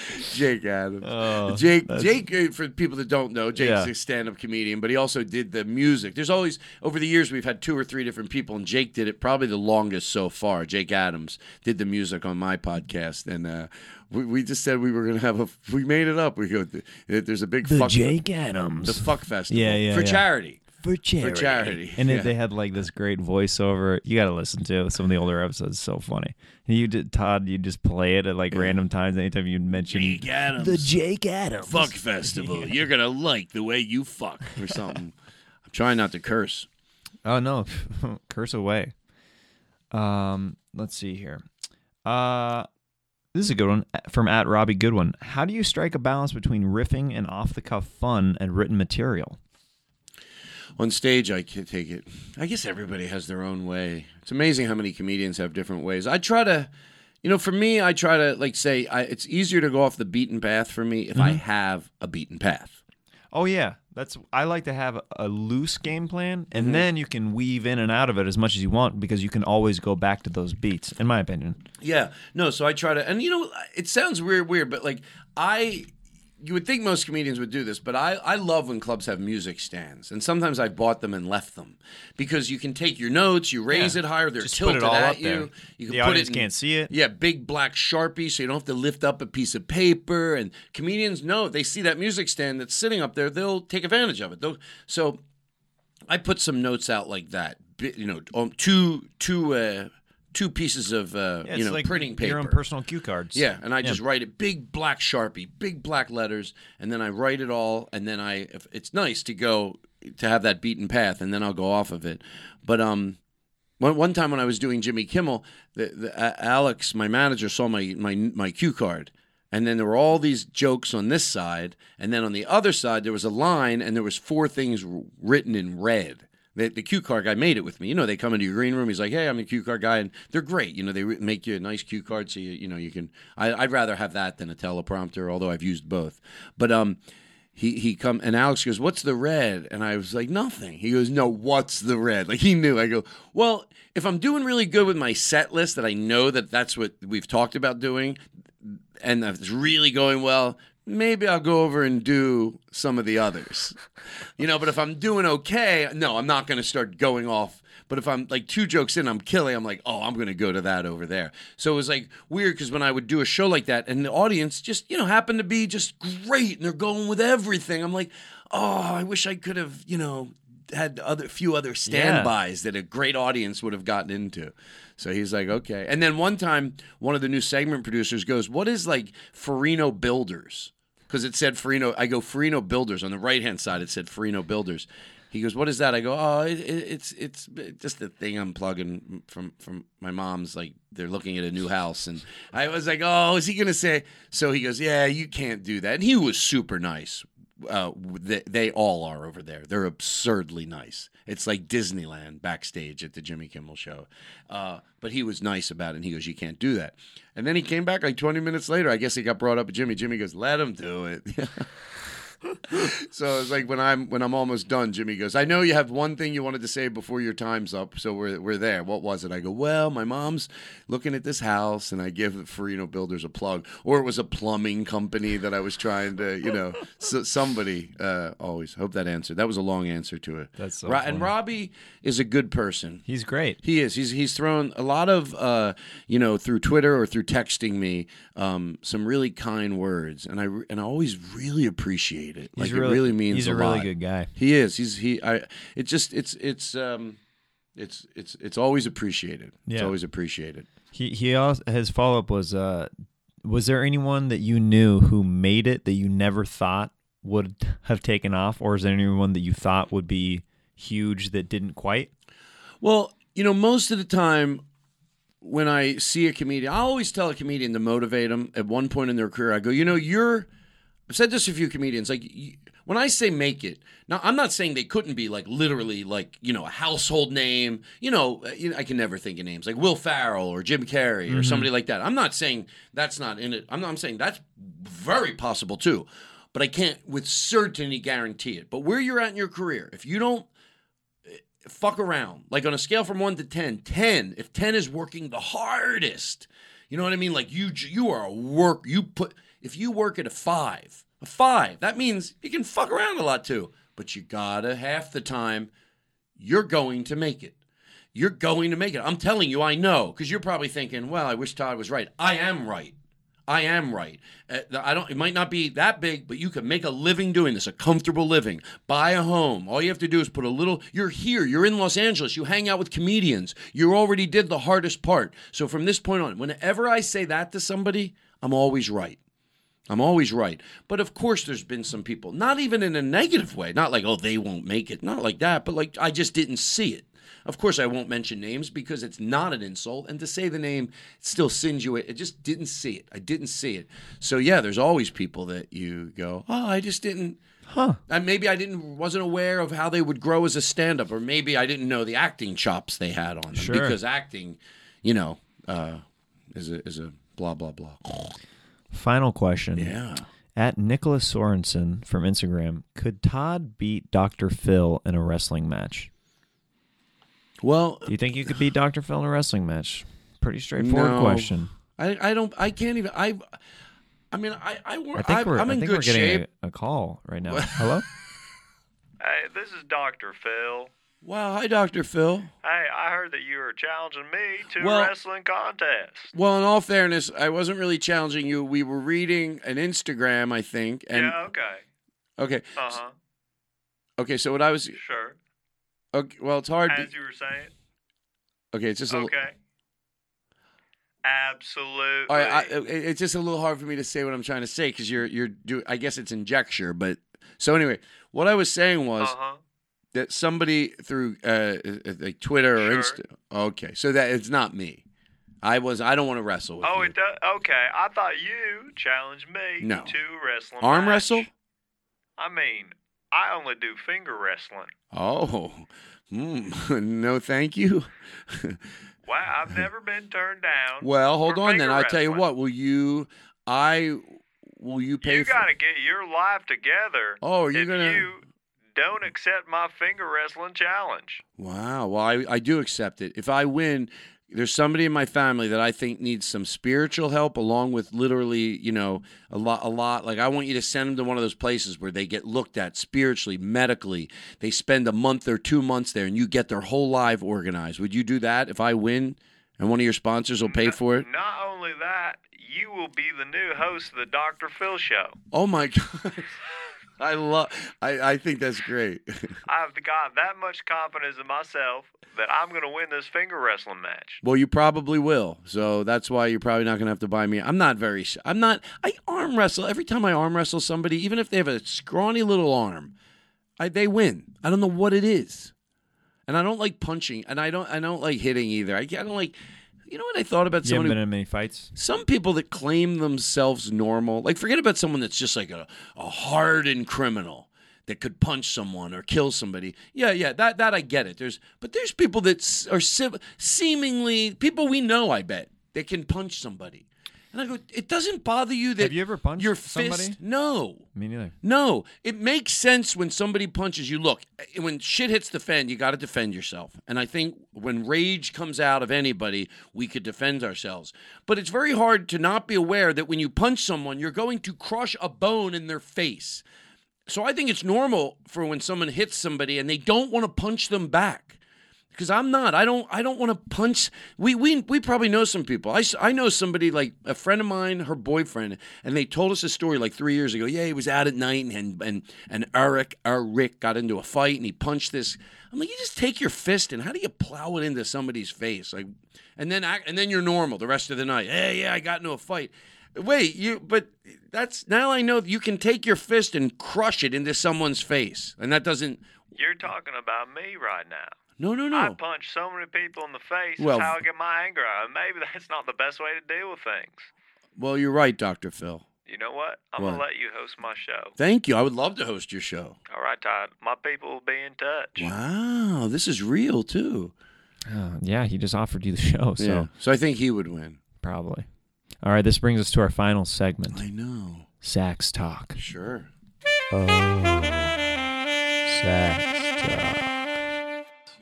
*laughs* Adams. Oh, Jake, that's- Jake. uh, For people that don't know, Jake's Yeah. a stand-up comedian, but he also did the music. There's always over the years we've had two or three different people, and Jake did it probably the longest so far. Jake Adams did the music on my podcast, and uh, we, we just said we were going to have a. We made it up. We go. There's a big The fuck. Jake Adams. The fuck festival. Yeah, yeah, For yeah. charity. For charity. For charity. And yeah. they had like this great voiceover. You got to listen to some of the older episodes. So funny. And you did Todd. You just play it at like random times. Anytime you mention Jake Adams. the Jake Adams fuck festival. *laughs* You're gonna like the way you fuck or something. *laughs* I'm trying not to curse. Oh no, *laughs* curse away. Um, let's see here. Uh, this is a good one from at Robbie Goodwin. How do you strike a balance between riffing and off the cuff fun and written material? On stage, I can take it. I guess everybody has their own way. It's amazing how many comedians have different ways. I try to, you know, for me, I try to like say I, it's easier to go off the beaten path for me if I have a beaten path. Oh yeah, that's I like to have a loose game plan, and Mm-hmm. then you can weave in and out of it as much as you want because you can always go back to those beats. In my opinion, Yeah, no. So I try to, and you know, it sounds weird, weird, but like I, you would think most comedians would do this, but I, I love when clubs have music stands, and sometimes I've bought them and left them because you can take your notes, you raise Yeah. it higher, they're Just tilted all at up you. there. You can The put audience it in- can't see it. Yeah, big black sharpie, so you don't have to lift up a piece of paper. And comedians know they see that music stand that's sitting up there, they'll take advantage of it. They'll, so I put some notes out like that. You know, um, two two uh, two pieces of uh, Yeah, you know like printing paper. your own personal cue cards. Yeah, and I Yeah. just write it big black sharpie, big black letters, and then I write it all, and then I if it's nice to go to have that beaten path, and then I'll go off of it. But um, one one time when I was doing Jimmy Kimmel, the, the uh, Alex, my manager, saw my my my cue card. And then there were all these jokes on this side, and then on the other side there was a line, and there was four things written in red. The, the cue card guy made it with me. You know, they come into your green room. He's like, "Hey, I'm a cue card guy," and they're great. You know, they re- make you a nice cue card, so you you know you can. I, I'd rather have that than a teleprompter, although I've used both. But um, he he come and Alex goes, "What's the red?" And I was like, "Nothing." He goes, "No, what's the red?" Like he knew. I go, "Well, if I'm doing really good with my set list, that I know that that's what we've talked about doing, and it's really going well." Maybe I'll go over and do some of the others, you know. But if I'm doing okay, no, I'm not going to start going off. But if I'm like two jokes in, I'm killing. I'm like, oh, I'm going to go to that over there. So it was like weird because when I would do a show like that, and the audience just you know happened to be just great, and they're going with everything. I'm like, oh, I wish I could have you know had other few other standbys that a great audience would have gotten into. So he's like, okay. And then one time, one of the new segment producers goes, "What is like Farino Builders?" Because it said Farino. I go Farino Builders on the right hand side. It said Farino Builders. He goes, "What is that?" I go, "Oh, it, it, it's it's just the thing I'm plugging from from my mom's. Like they're looking at a new house." And I was like, "Oh, is he gonna say?" So he goes, "Yeah, you can't do that." And he was super nice. Uh, they, they all are over there. They're absurdly nice. It's like Disneyland backstage at the Jimmy Kimmel show. Uh, but he was nice about it. And he goes, "You can't do that." And then he came back like 20 minutes later. I guess he got brought up with Jimmy. Jimmy goes, "Let him do it." *laughs* *laughs* so it's like when I'm when I'm almost done, Jimmy goes, "I know you have one thing you wanted to say before your time's up, so we're we're there. What was it?" I go, "Well, my mom's looking at this house, and I give Farino Builders a plug, or it was a plumbing company that I was trying to, you know, *laughs* so, somebody uh, always hope that answered. That was a long answer to it. That's so Ro- and. Robbie is a good person. He's great. He is. He's he's thrown a lot of uh, you know through Twitter or through texting me um, some really kind words, and I and I always really appreciate it. Like it really means he's a, a really lot. good guy. He is. He's he. I. It just it's it's um, it's it's it's always appreciated. It's always appreciated. He he also his follow up was uh was there anyone that you knew who made it that you never thought would have taken off, or is there anyone that you thought would be huge that didn't quite? Well, you know, most of the time when I see a comedian, I always tell a comedian to motivate them at one point in their career. I go, you know, you're. I've said this to a few comedians. Like when I say make it, now I'm not saying they couldn't be like literally like you know a household name. You know, know, I can never think of names like Will Ferrell or Jim Carrey or mm-hmm. somebody like that. I'm not saying that's not in it. I'm not I'm saying that's very possible too. But I can't with certainty guarantee it. But where you're at in your career, if you don't eh, fuck around. Like on a scale from 1 to 10, 10, if 10 is working the hardest, you know what I mean? Like you you are a work you put if you work at a 5, a 5, that means you can fuck around a lot too, but you got to half the time you're going to make it. You're going to make it. I'm telling you, I know, because you're probably thinking, well, I wish Todd was right. I am right. I am right. Uh, I don't. It might not be that big, but you can make a living doing this, a comfortable living. Buy a home. All you have to do is put a little. You're here. You're in Los Angeles. You hang out with comedians. You already did the hardest part. So from this point on, whenever I say that to somebody, I'm always right. I'm always right. But of course, there's been some people, not even in a negative way, not like, oh, they won't make it, not like that, but like, I just didn't see it. Of course, I won't mention names because it's not an insult. And to say the name still sends you it. It just didn't see it. I didn't see it. So, yeah, there's always people that you go, oh, I just didn't. Huh. And maybe I didn't wasn't aware of how they would grow as a stand-up, or maybe I didn't know the acting chops they had on them Sure. because acting, you know, uh, is a is a blah blah blah. Final question. Yeah. At Nicholas Sorensen from Instagram, could Todd beat Dr. Phil in a wrestling match? Well, Do you think you could beat Dr. Phil in a wrestling match? Pretty straightforward No. question. I, I don't I can't even I I mean I I work I think we're, am I think good we're getting shape. a, a call right now. *laughs* Hello? Hey, this is Dr. Phil. Wow, hi Dr. Phil. Hey, I heard that you were challenging me to Well- a wrestling contest. Well, in all fairness, I wasn't really challenging you. We were reading an Instagram, I think, and yeah, okay. okay, Uh huh. okay. So what I was Sure. okay, well, it's hard. As be- you were saying. okay, it's just a little. Okay. Absolutely. All right, I, it's just a little hard for me to say what I'm trying to say because you're you're do. I guess it's injecture, but so anyway, what I was saying was uh-huh. That somebody through uh, like Twitter or Sure. Insta. Okay, so that it's not me. I was. I don't want to wrestle with Oh, you. it does. Okay, I thought you challenged me No. to wrestling. Arm match. wrestle? I mean, I only do finger wrestling. Oh, mm, *laughs* no, thank you. *laughs* Wow, I've never been turned down. well, hold on then. I'll tell you what. Will you? I will you pay You got to get your life together. Oh, are you gonna- you don't accept my finger wrestling challenge. Wow. Well, I I do accept it. If I win, there's somebody in my family that I think needs some spiritual help, along with literally, you know, a lot, a lot. Like I want you to send them to one of those places where they get looked at spiritually, medically. They spend a month or two months there, and you get their whole life organized. Would you do that if I win, and one of your sponsors will pay for it? Not only that, you will be the new host of the Dr. Phil show. Oh my *laughs* god. I love. I, I think that's great. *laughs* I've got that much confidence in myself that I'm going to win this finger wrestling match. Well, you probably will. So that's why you're probably not going to have to buy me. I'm not very. I'm not. I arm wrestle every time I arm wrestle somebody, even if they have a scrawny little arm. I they win. I don't know what it is, and I don't like punching, and I don't. I don't like hitting either. I, I don't like. You know what I thought about You haven't been in many fights? some people that claim themselves normal, like forget about someone that's just like a, a hardened criminal that could punch someone or kill somebody. Yeah, yeah, that that I get it. There's but there's people that are seemingly people we know. I bet that can punch somebody, And I go, it doesn't bother you that Have you ever punched your somebody? No. Me neither. No, it makes sense when somebody punches you. Look, eh, when shit hits the fan, you got to defend yourself. And I think when rage comes out of anybody, we could defend ourselves. But it's very hard to not be aware that when you punch someone, you're going to crush a bone in their face. So I think it's normal for when someone hits somebody and they don't want to punch them back. Because I'm not. I don't. I don't want to punch. We we we probably know some people. I I know somebody like a friend of mine, her boyfriend, and they told us a story like three years ago. Yeah, he was out at night and and and Eric Eric got into a fight and he punched this. I'm like, you just take your fist and how do you plow it into somebody's face? Like, and then act, and then you're normal the rest of the night. Hey, yeah, I got into a fight. Wait, you. But that's now I know you can take your fist and crush it into someone's face, and that doesn't. You're talking about me right now. No, no, no. I no. punch so many people in the face. Well- That's how I get my anger out. And maybe that's not the best way to deal with things. Well, you're right, Doctor Phil. You know what? I'm gonna let you host my show. Thank you. I would love to host your show. All right, Todd. My people will be in touch. Wow, this is real too. Uh, yeah, he just offered you the *laughs* show, so Yeah. So I think he would win. probably. All right, this brings us to our final segment, I know. Sax Talk. Sure. Oh, Sax Talk.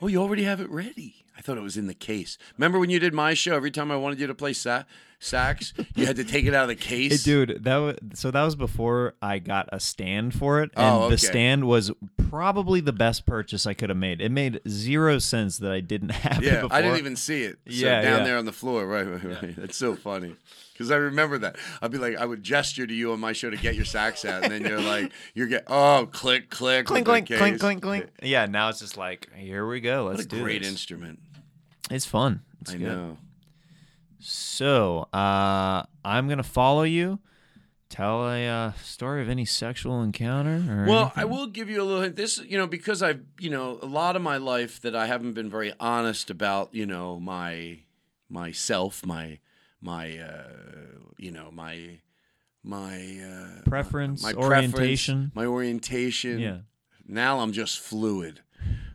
Oh, you already have it ready. I thought it was in the case. Remember when you did my show? Every time I wanted you to play sa- sax, you had to take it out of the Hey, case. dude, that was so that was before I got a stand for it, oh, and Oh, okay. the stand was probably the best purchase I could have made. It made zero sense that I didn't *laughs* have it Yeah, before. I didn't even see it. So Yeah, down yeah. there on the floor. Right, right, right. That's so funny. Because I remember that. I'd be like, I would gesture to you on my show to get your sax out, and then you're like, you're get oh, click, click, clink, clink, clink, clink, clink. Yeah, now it's just like, here we go. Let's do. What a do great this. instrument. It's fun. It's I good. know. So, uh, I'm gonna follow you. Tell a uh, story of any sexual encounter. Or Well, I will give you a little hint. This, you know, because I've, you know, a lot of my life that I haven't been very honest about, you know, my myself, my my uh, you know, my my uh Preference, my orientation. preference, my orientation. Yeah. Now I'm just fluid.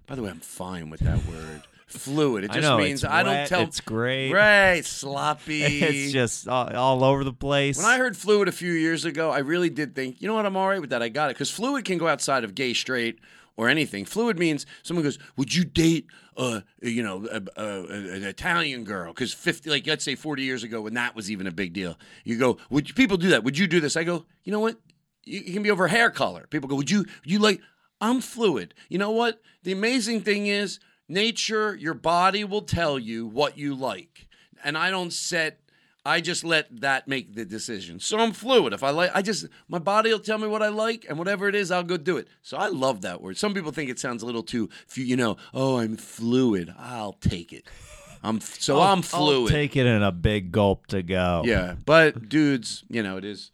By the way, I'm fine with that word. Fluid. It I just know, means I don't tell it's great. Right, *laughs* sloppy. it's just all, all over the place. When I heard fluid a few years ago, I really did think, you know what, I'm all right with that. I got it. Because fluid can go outside of gay, straight, or anything. Fluid means someone goes, would you date, a you know, a, a, a- an Italian girl? Because 50, like, let's say 40 years ago when that was even a big deal. You go, would you, people do that? Would you do this? I go, you know what? You- It can be over hair color. People go, would you, you like, I'm fluid. You know what? The amazing thing is, nature, your body will tell you what you like. And I don't set I just let that make the decision. So I'm fluid. If I like, I just my body will tell me what I like, and whatever it is, I'll go do it. So I love that word. Some people think it sounds a little too, you know, oh, I'm fluid. I'll take it. I'm so I'll- I'm fluid. I'll take it in a big gulp to go. yeah, but dudes, you know, it is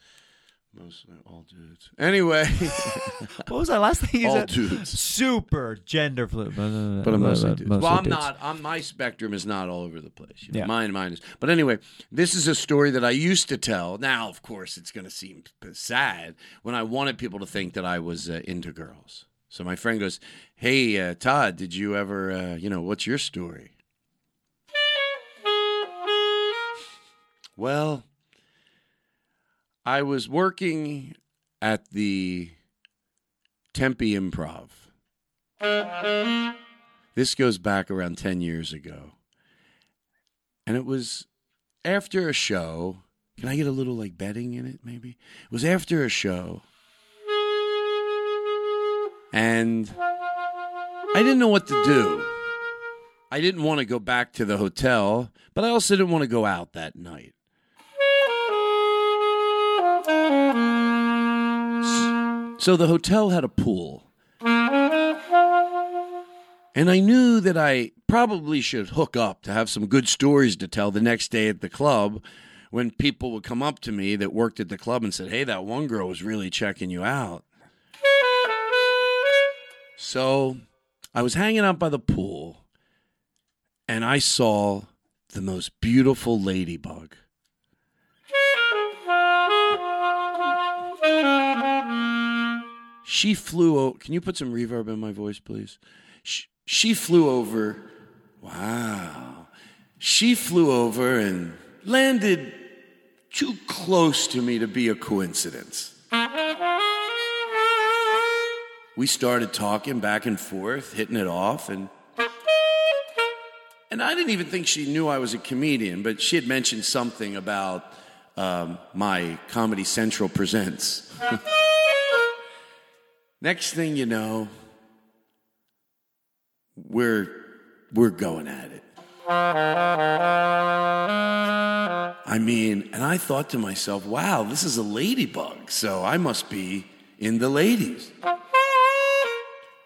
mostly all dudes. Anyway, *laughs* What was that last thing you all said? dudes. Super gender fluid. But I'm mostly dudes. well, I'm not. I'm, my spectrum is not all over the place. You know? Yeah. Mine, mine is. But anyway, this is a story that I used to tell. Now, of course, it's going to seem sad when I wanted people to think that I was uh, into girls. So my friend goes, "Hey, uh, Todd, did you ever, uh, you know, what's your story?" Well, I was working at the Tempe Improv. This goes back around 10 years ago. And it was after a show. Can I get a little like betting in it, maybe? It was after a show. And I didn't know what to do. I didn't want to go back to the hotel, but I also didn't want to go out that night. So the hotel had a pool. And I knew that I probably should hook up to have some good stories to tell the next day at the club when people would come up to me that worked at the club and said, Hey, that one girl was really checking you out. So I was hanging out by the pool and I saw the most beautiful ladybug. She flew over. Can you put some reverb in my voice, please? She, she flew over. Wow. She flew over and landed too close to me to be a coincidence. We started talking back and forth, hitting it off, and and I didn't even think she knew I was a comedian, but she had mentioned something about um, my Comedy Central presents. *laughs* Next thing you know, we're we're going at it. I mean, and I thought to myself, wow, this is a ladybug, so I must be in the ladies.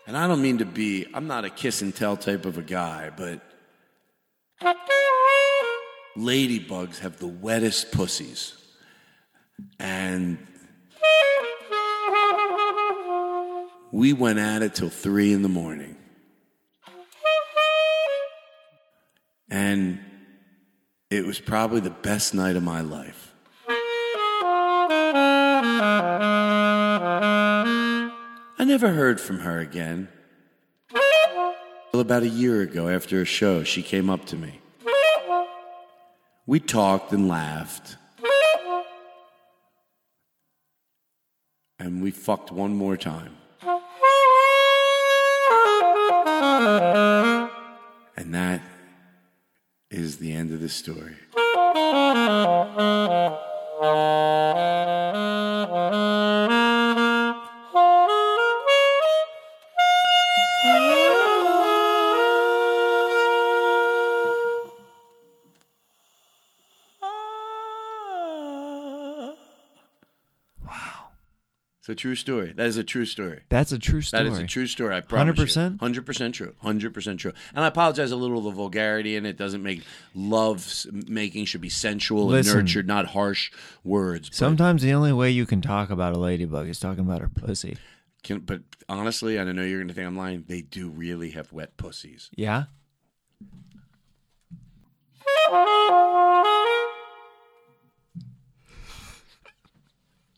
And I don't mean to be, I'm not a kiss and tell type of a guy, but ladybugs have the wettest pussies. And we went at it till three in the morning. And it was probably the best night of my life. I never heard from her again. Well, about a year ago, after a show, she came up to me. We talked and laughed. And we fucked one more time. And that is the end of the story. It's a true story. That is a true story. That's a true story. That is a true story. I promise 100%? Hundred percent true. Hundred percent true. And I apologize a little of the vulgarity in it. Doesn't make love making should be sensual Listen. and nurtured, not harsh words. But, Sometimes the only way you can talk about a ladybug is talking about her pussy. can, but honestly, I know you're going to think I'm lying. They do really have wet pussies. Yeah?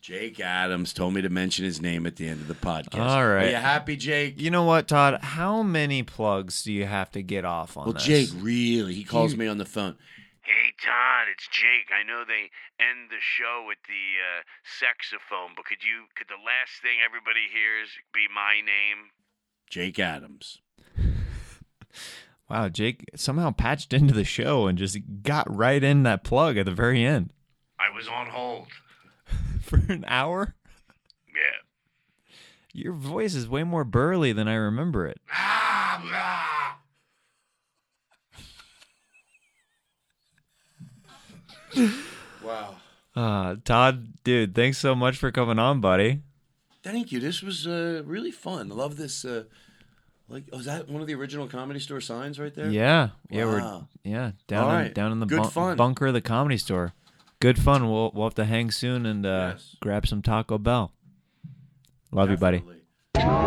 Jake Adams told me to mention his name at the end of the podcast. All right. Are you happy, Jake? You know what, Todd? How many plugs do you have to get off on Well, this? Jake, really, he calls You- me on the phone. Hey Todd, it's Jake. I know they end the show with the uh, saxophone, but could you could the last thing everybody hears be my name? Jake Adams. *laughs* Wow, Jake somehow patched into the show and just got right in that plug at the very end I was on hold. For an hour. Yeah. Your voice is way more burly than I remember it. Ah. *laughs* Wow. Uh, Todd, dude, thanks so much for coming on, buddy. Thank you. This was uh, really fun. I love this. Uh, like, oh, is that one of the original comedy store signs right there? Yeah, yeah, we're yeah down in, right. down in the Good bun- fun. bunker of the comedy store. Good fun. We'll we'll have to hang soon and uh, yes. grab some Taco Bell. Love Definitely. you, buddy.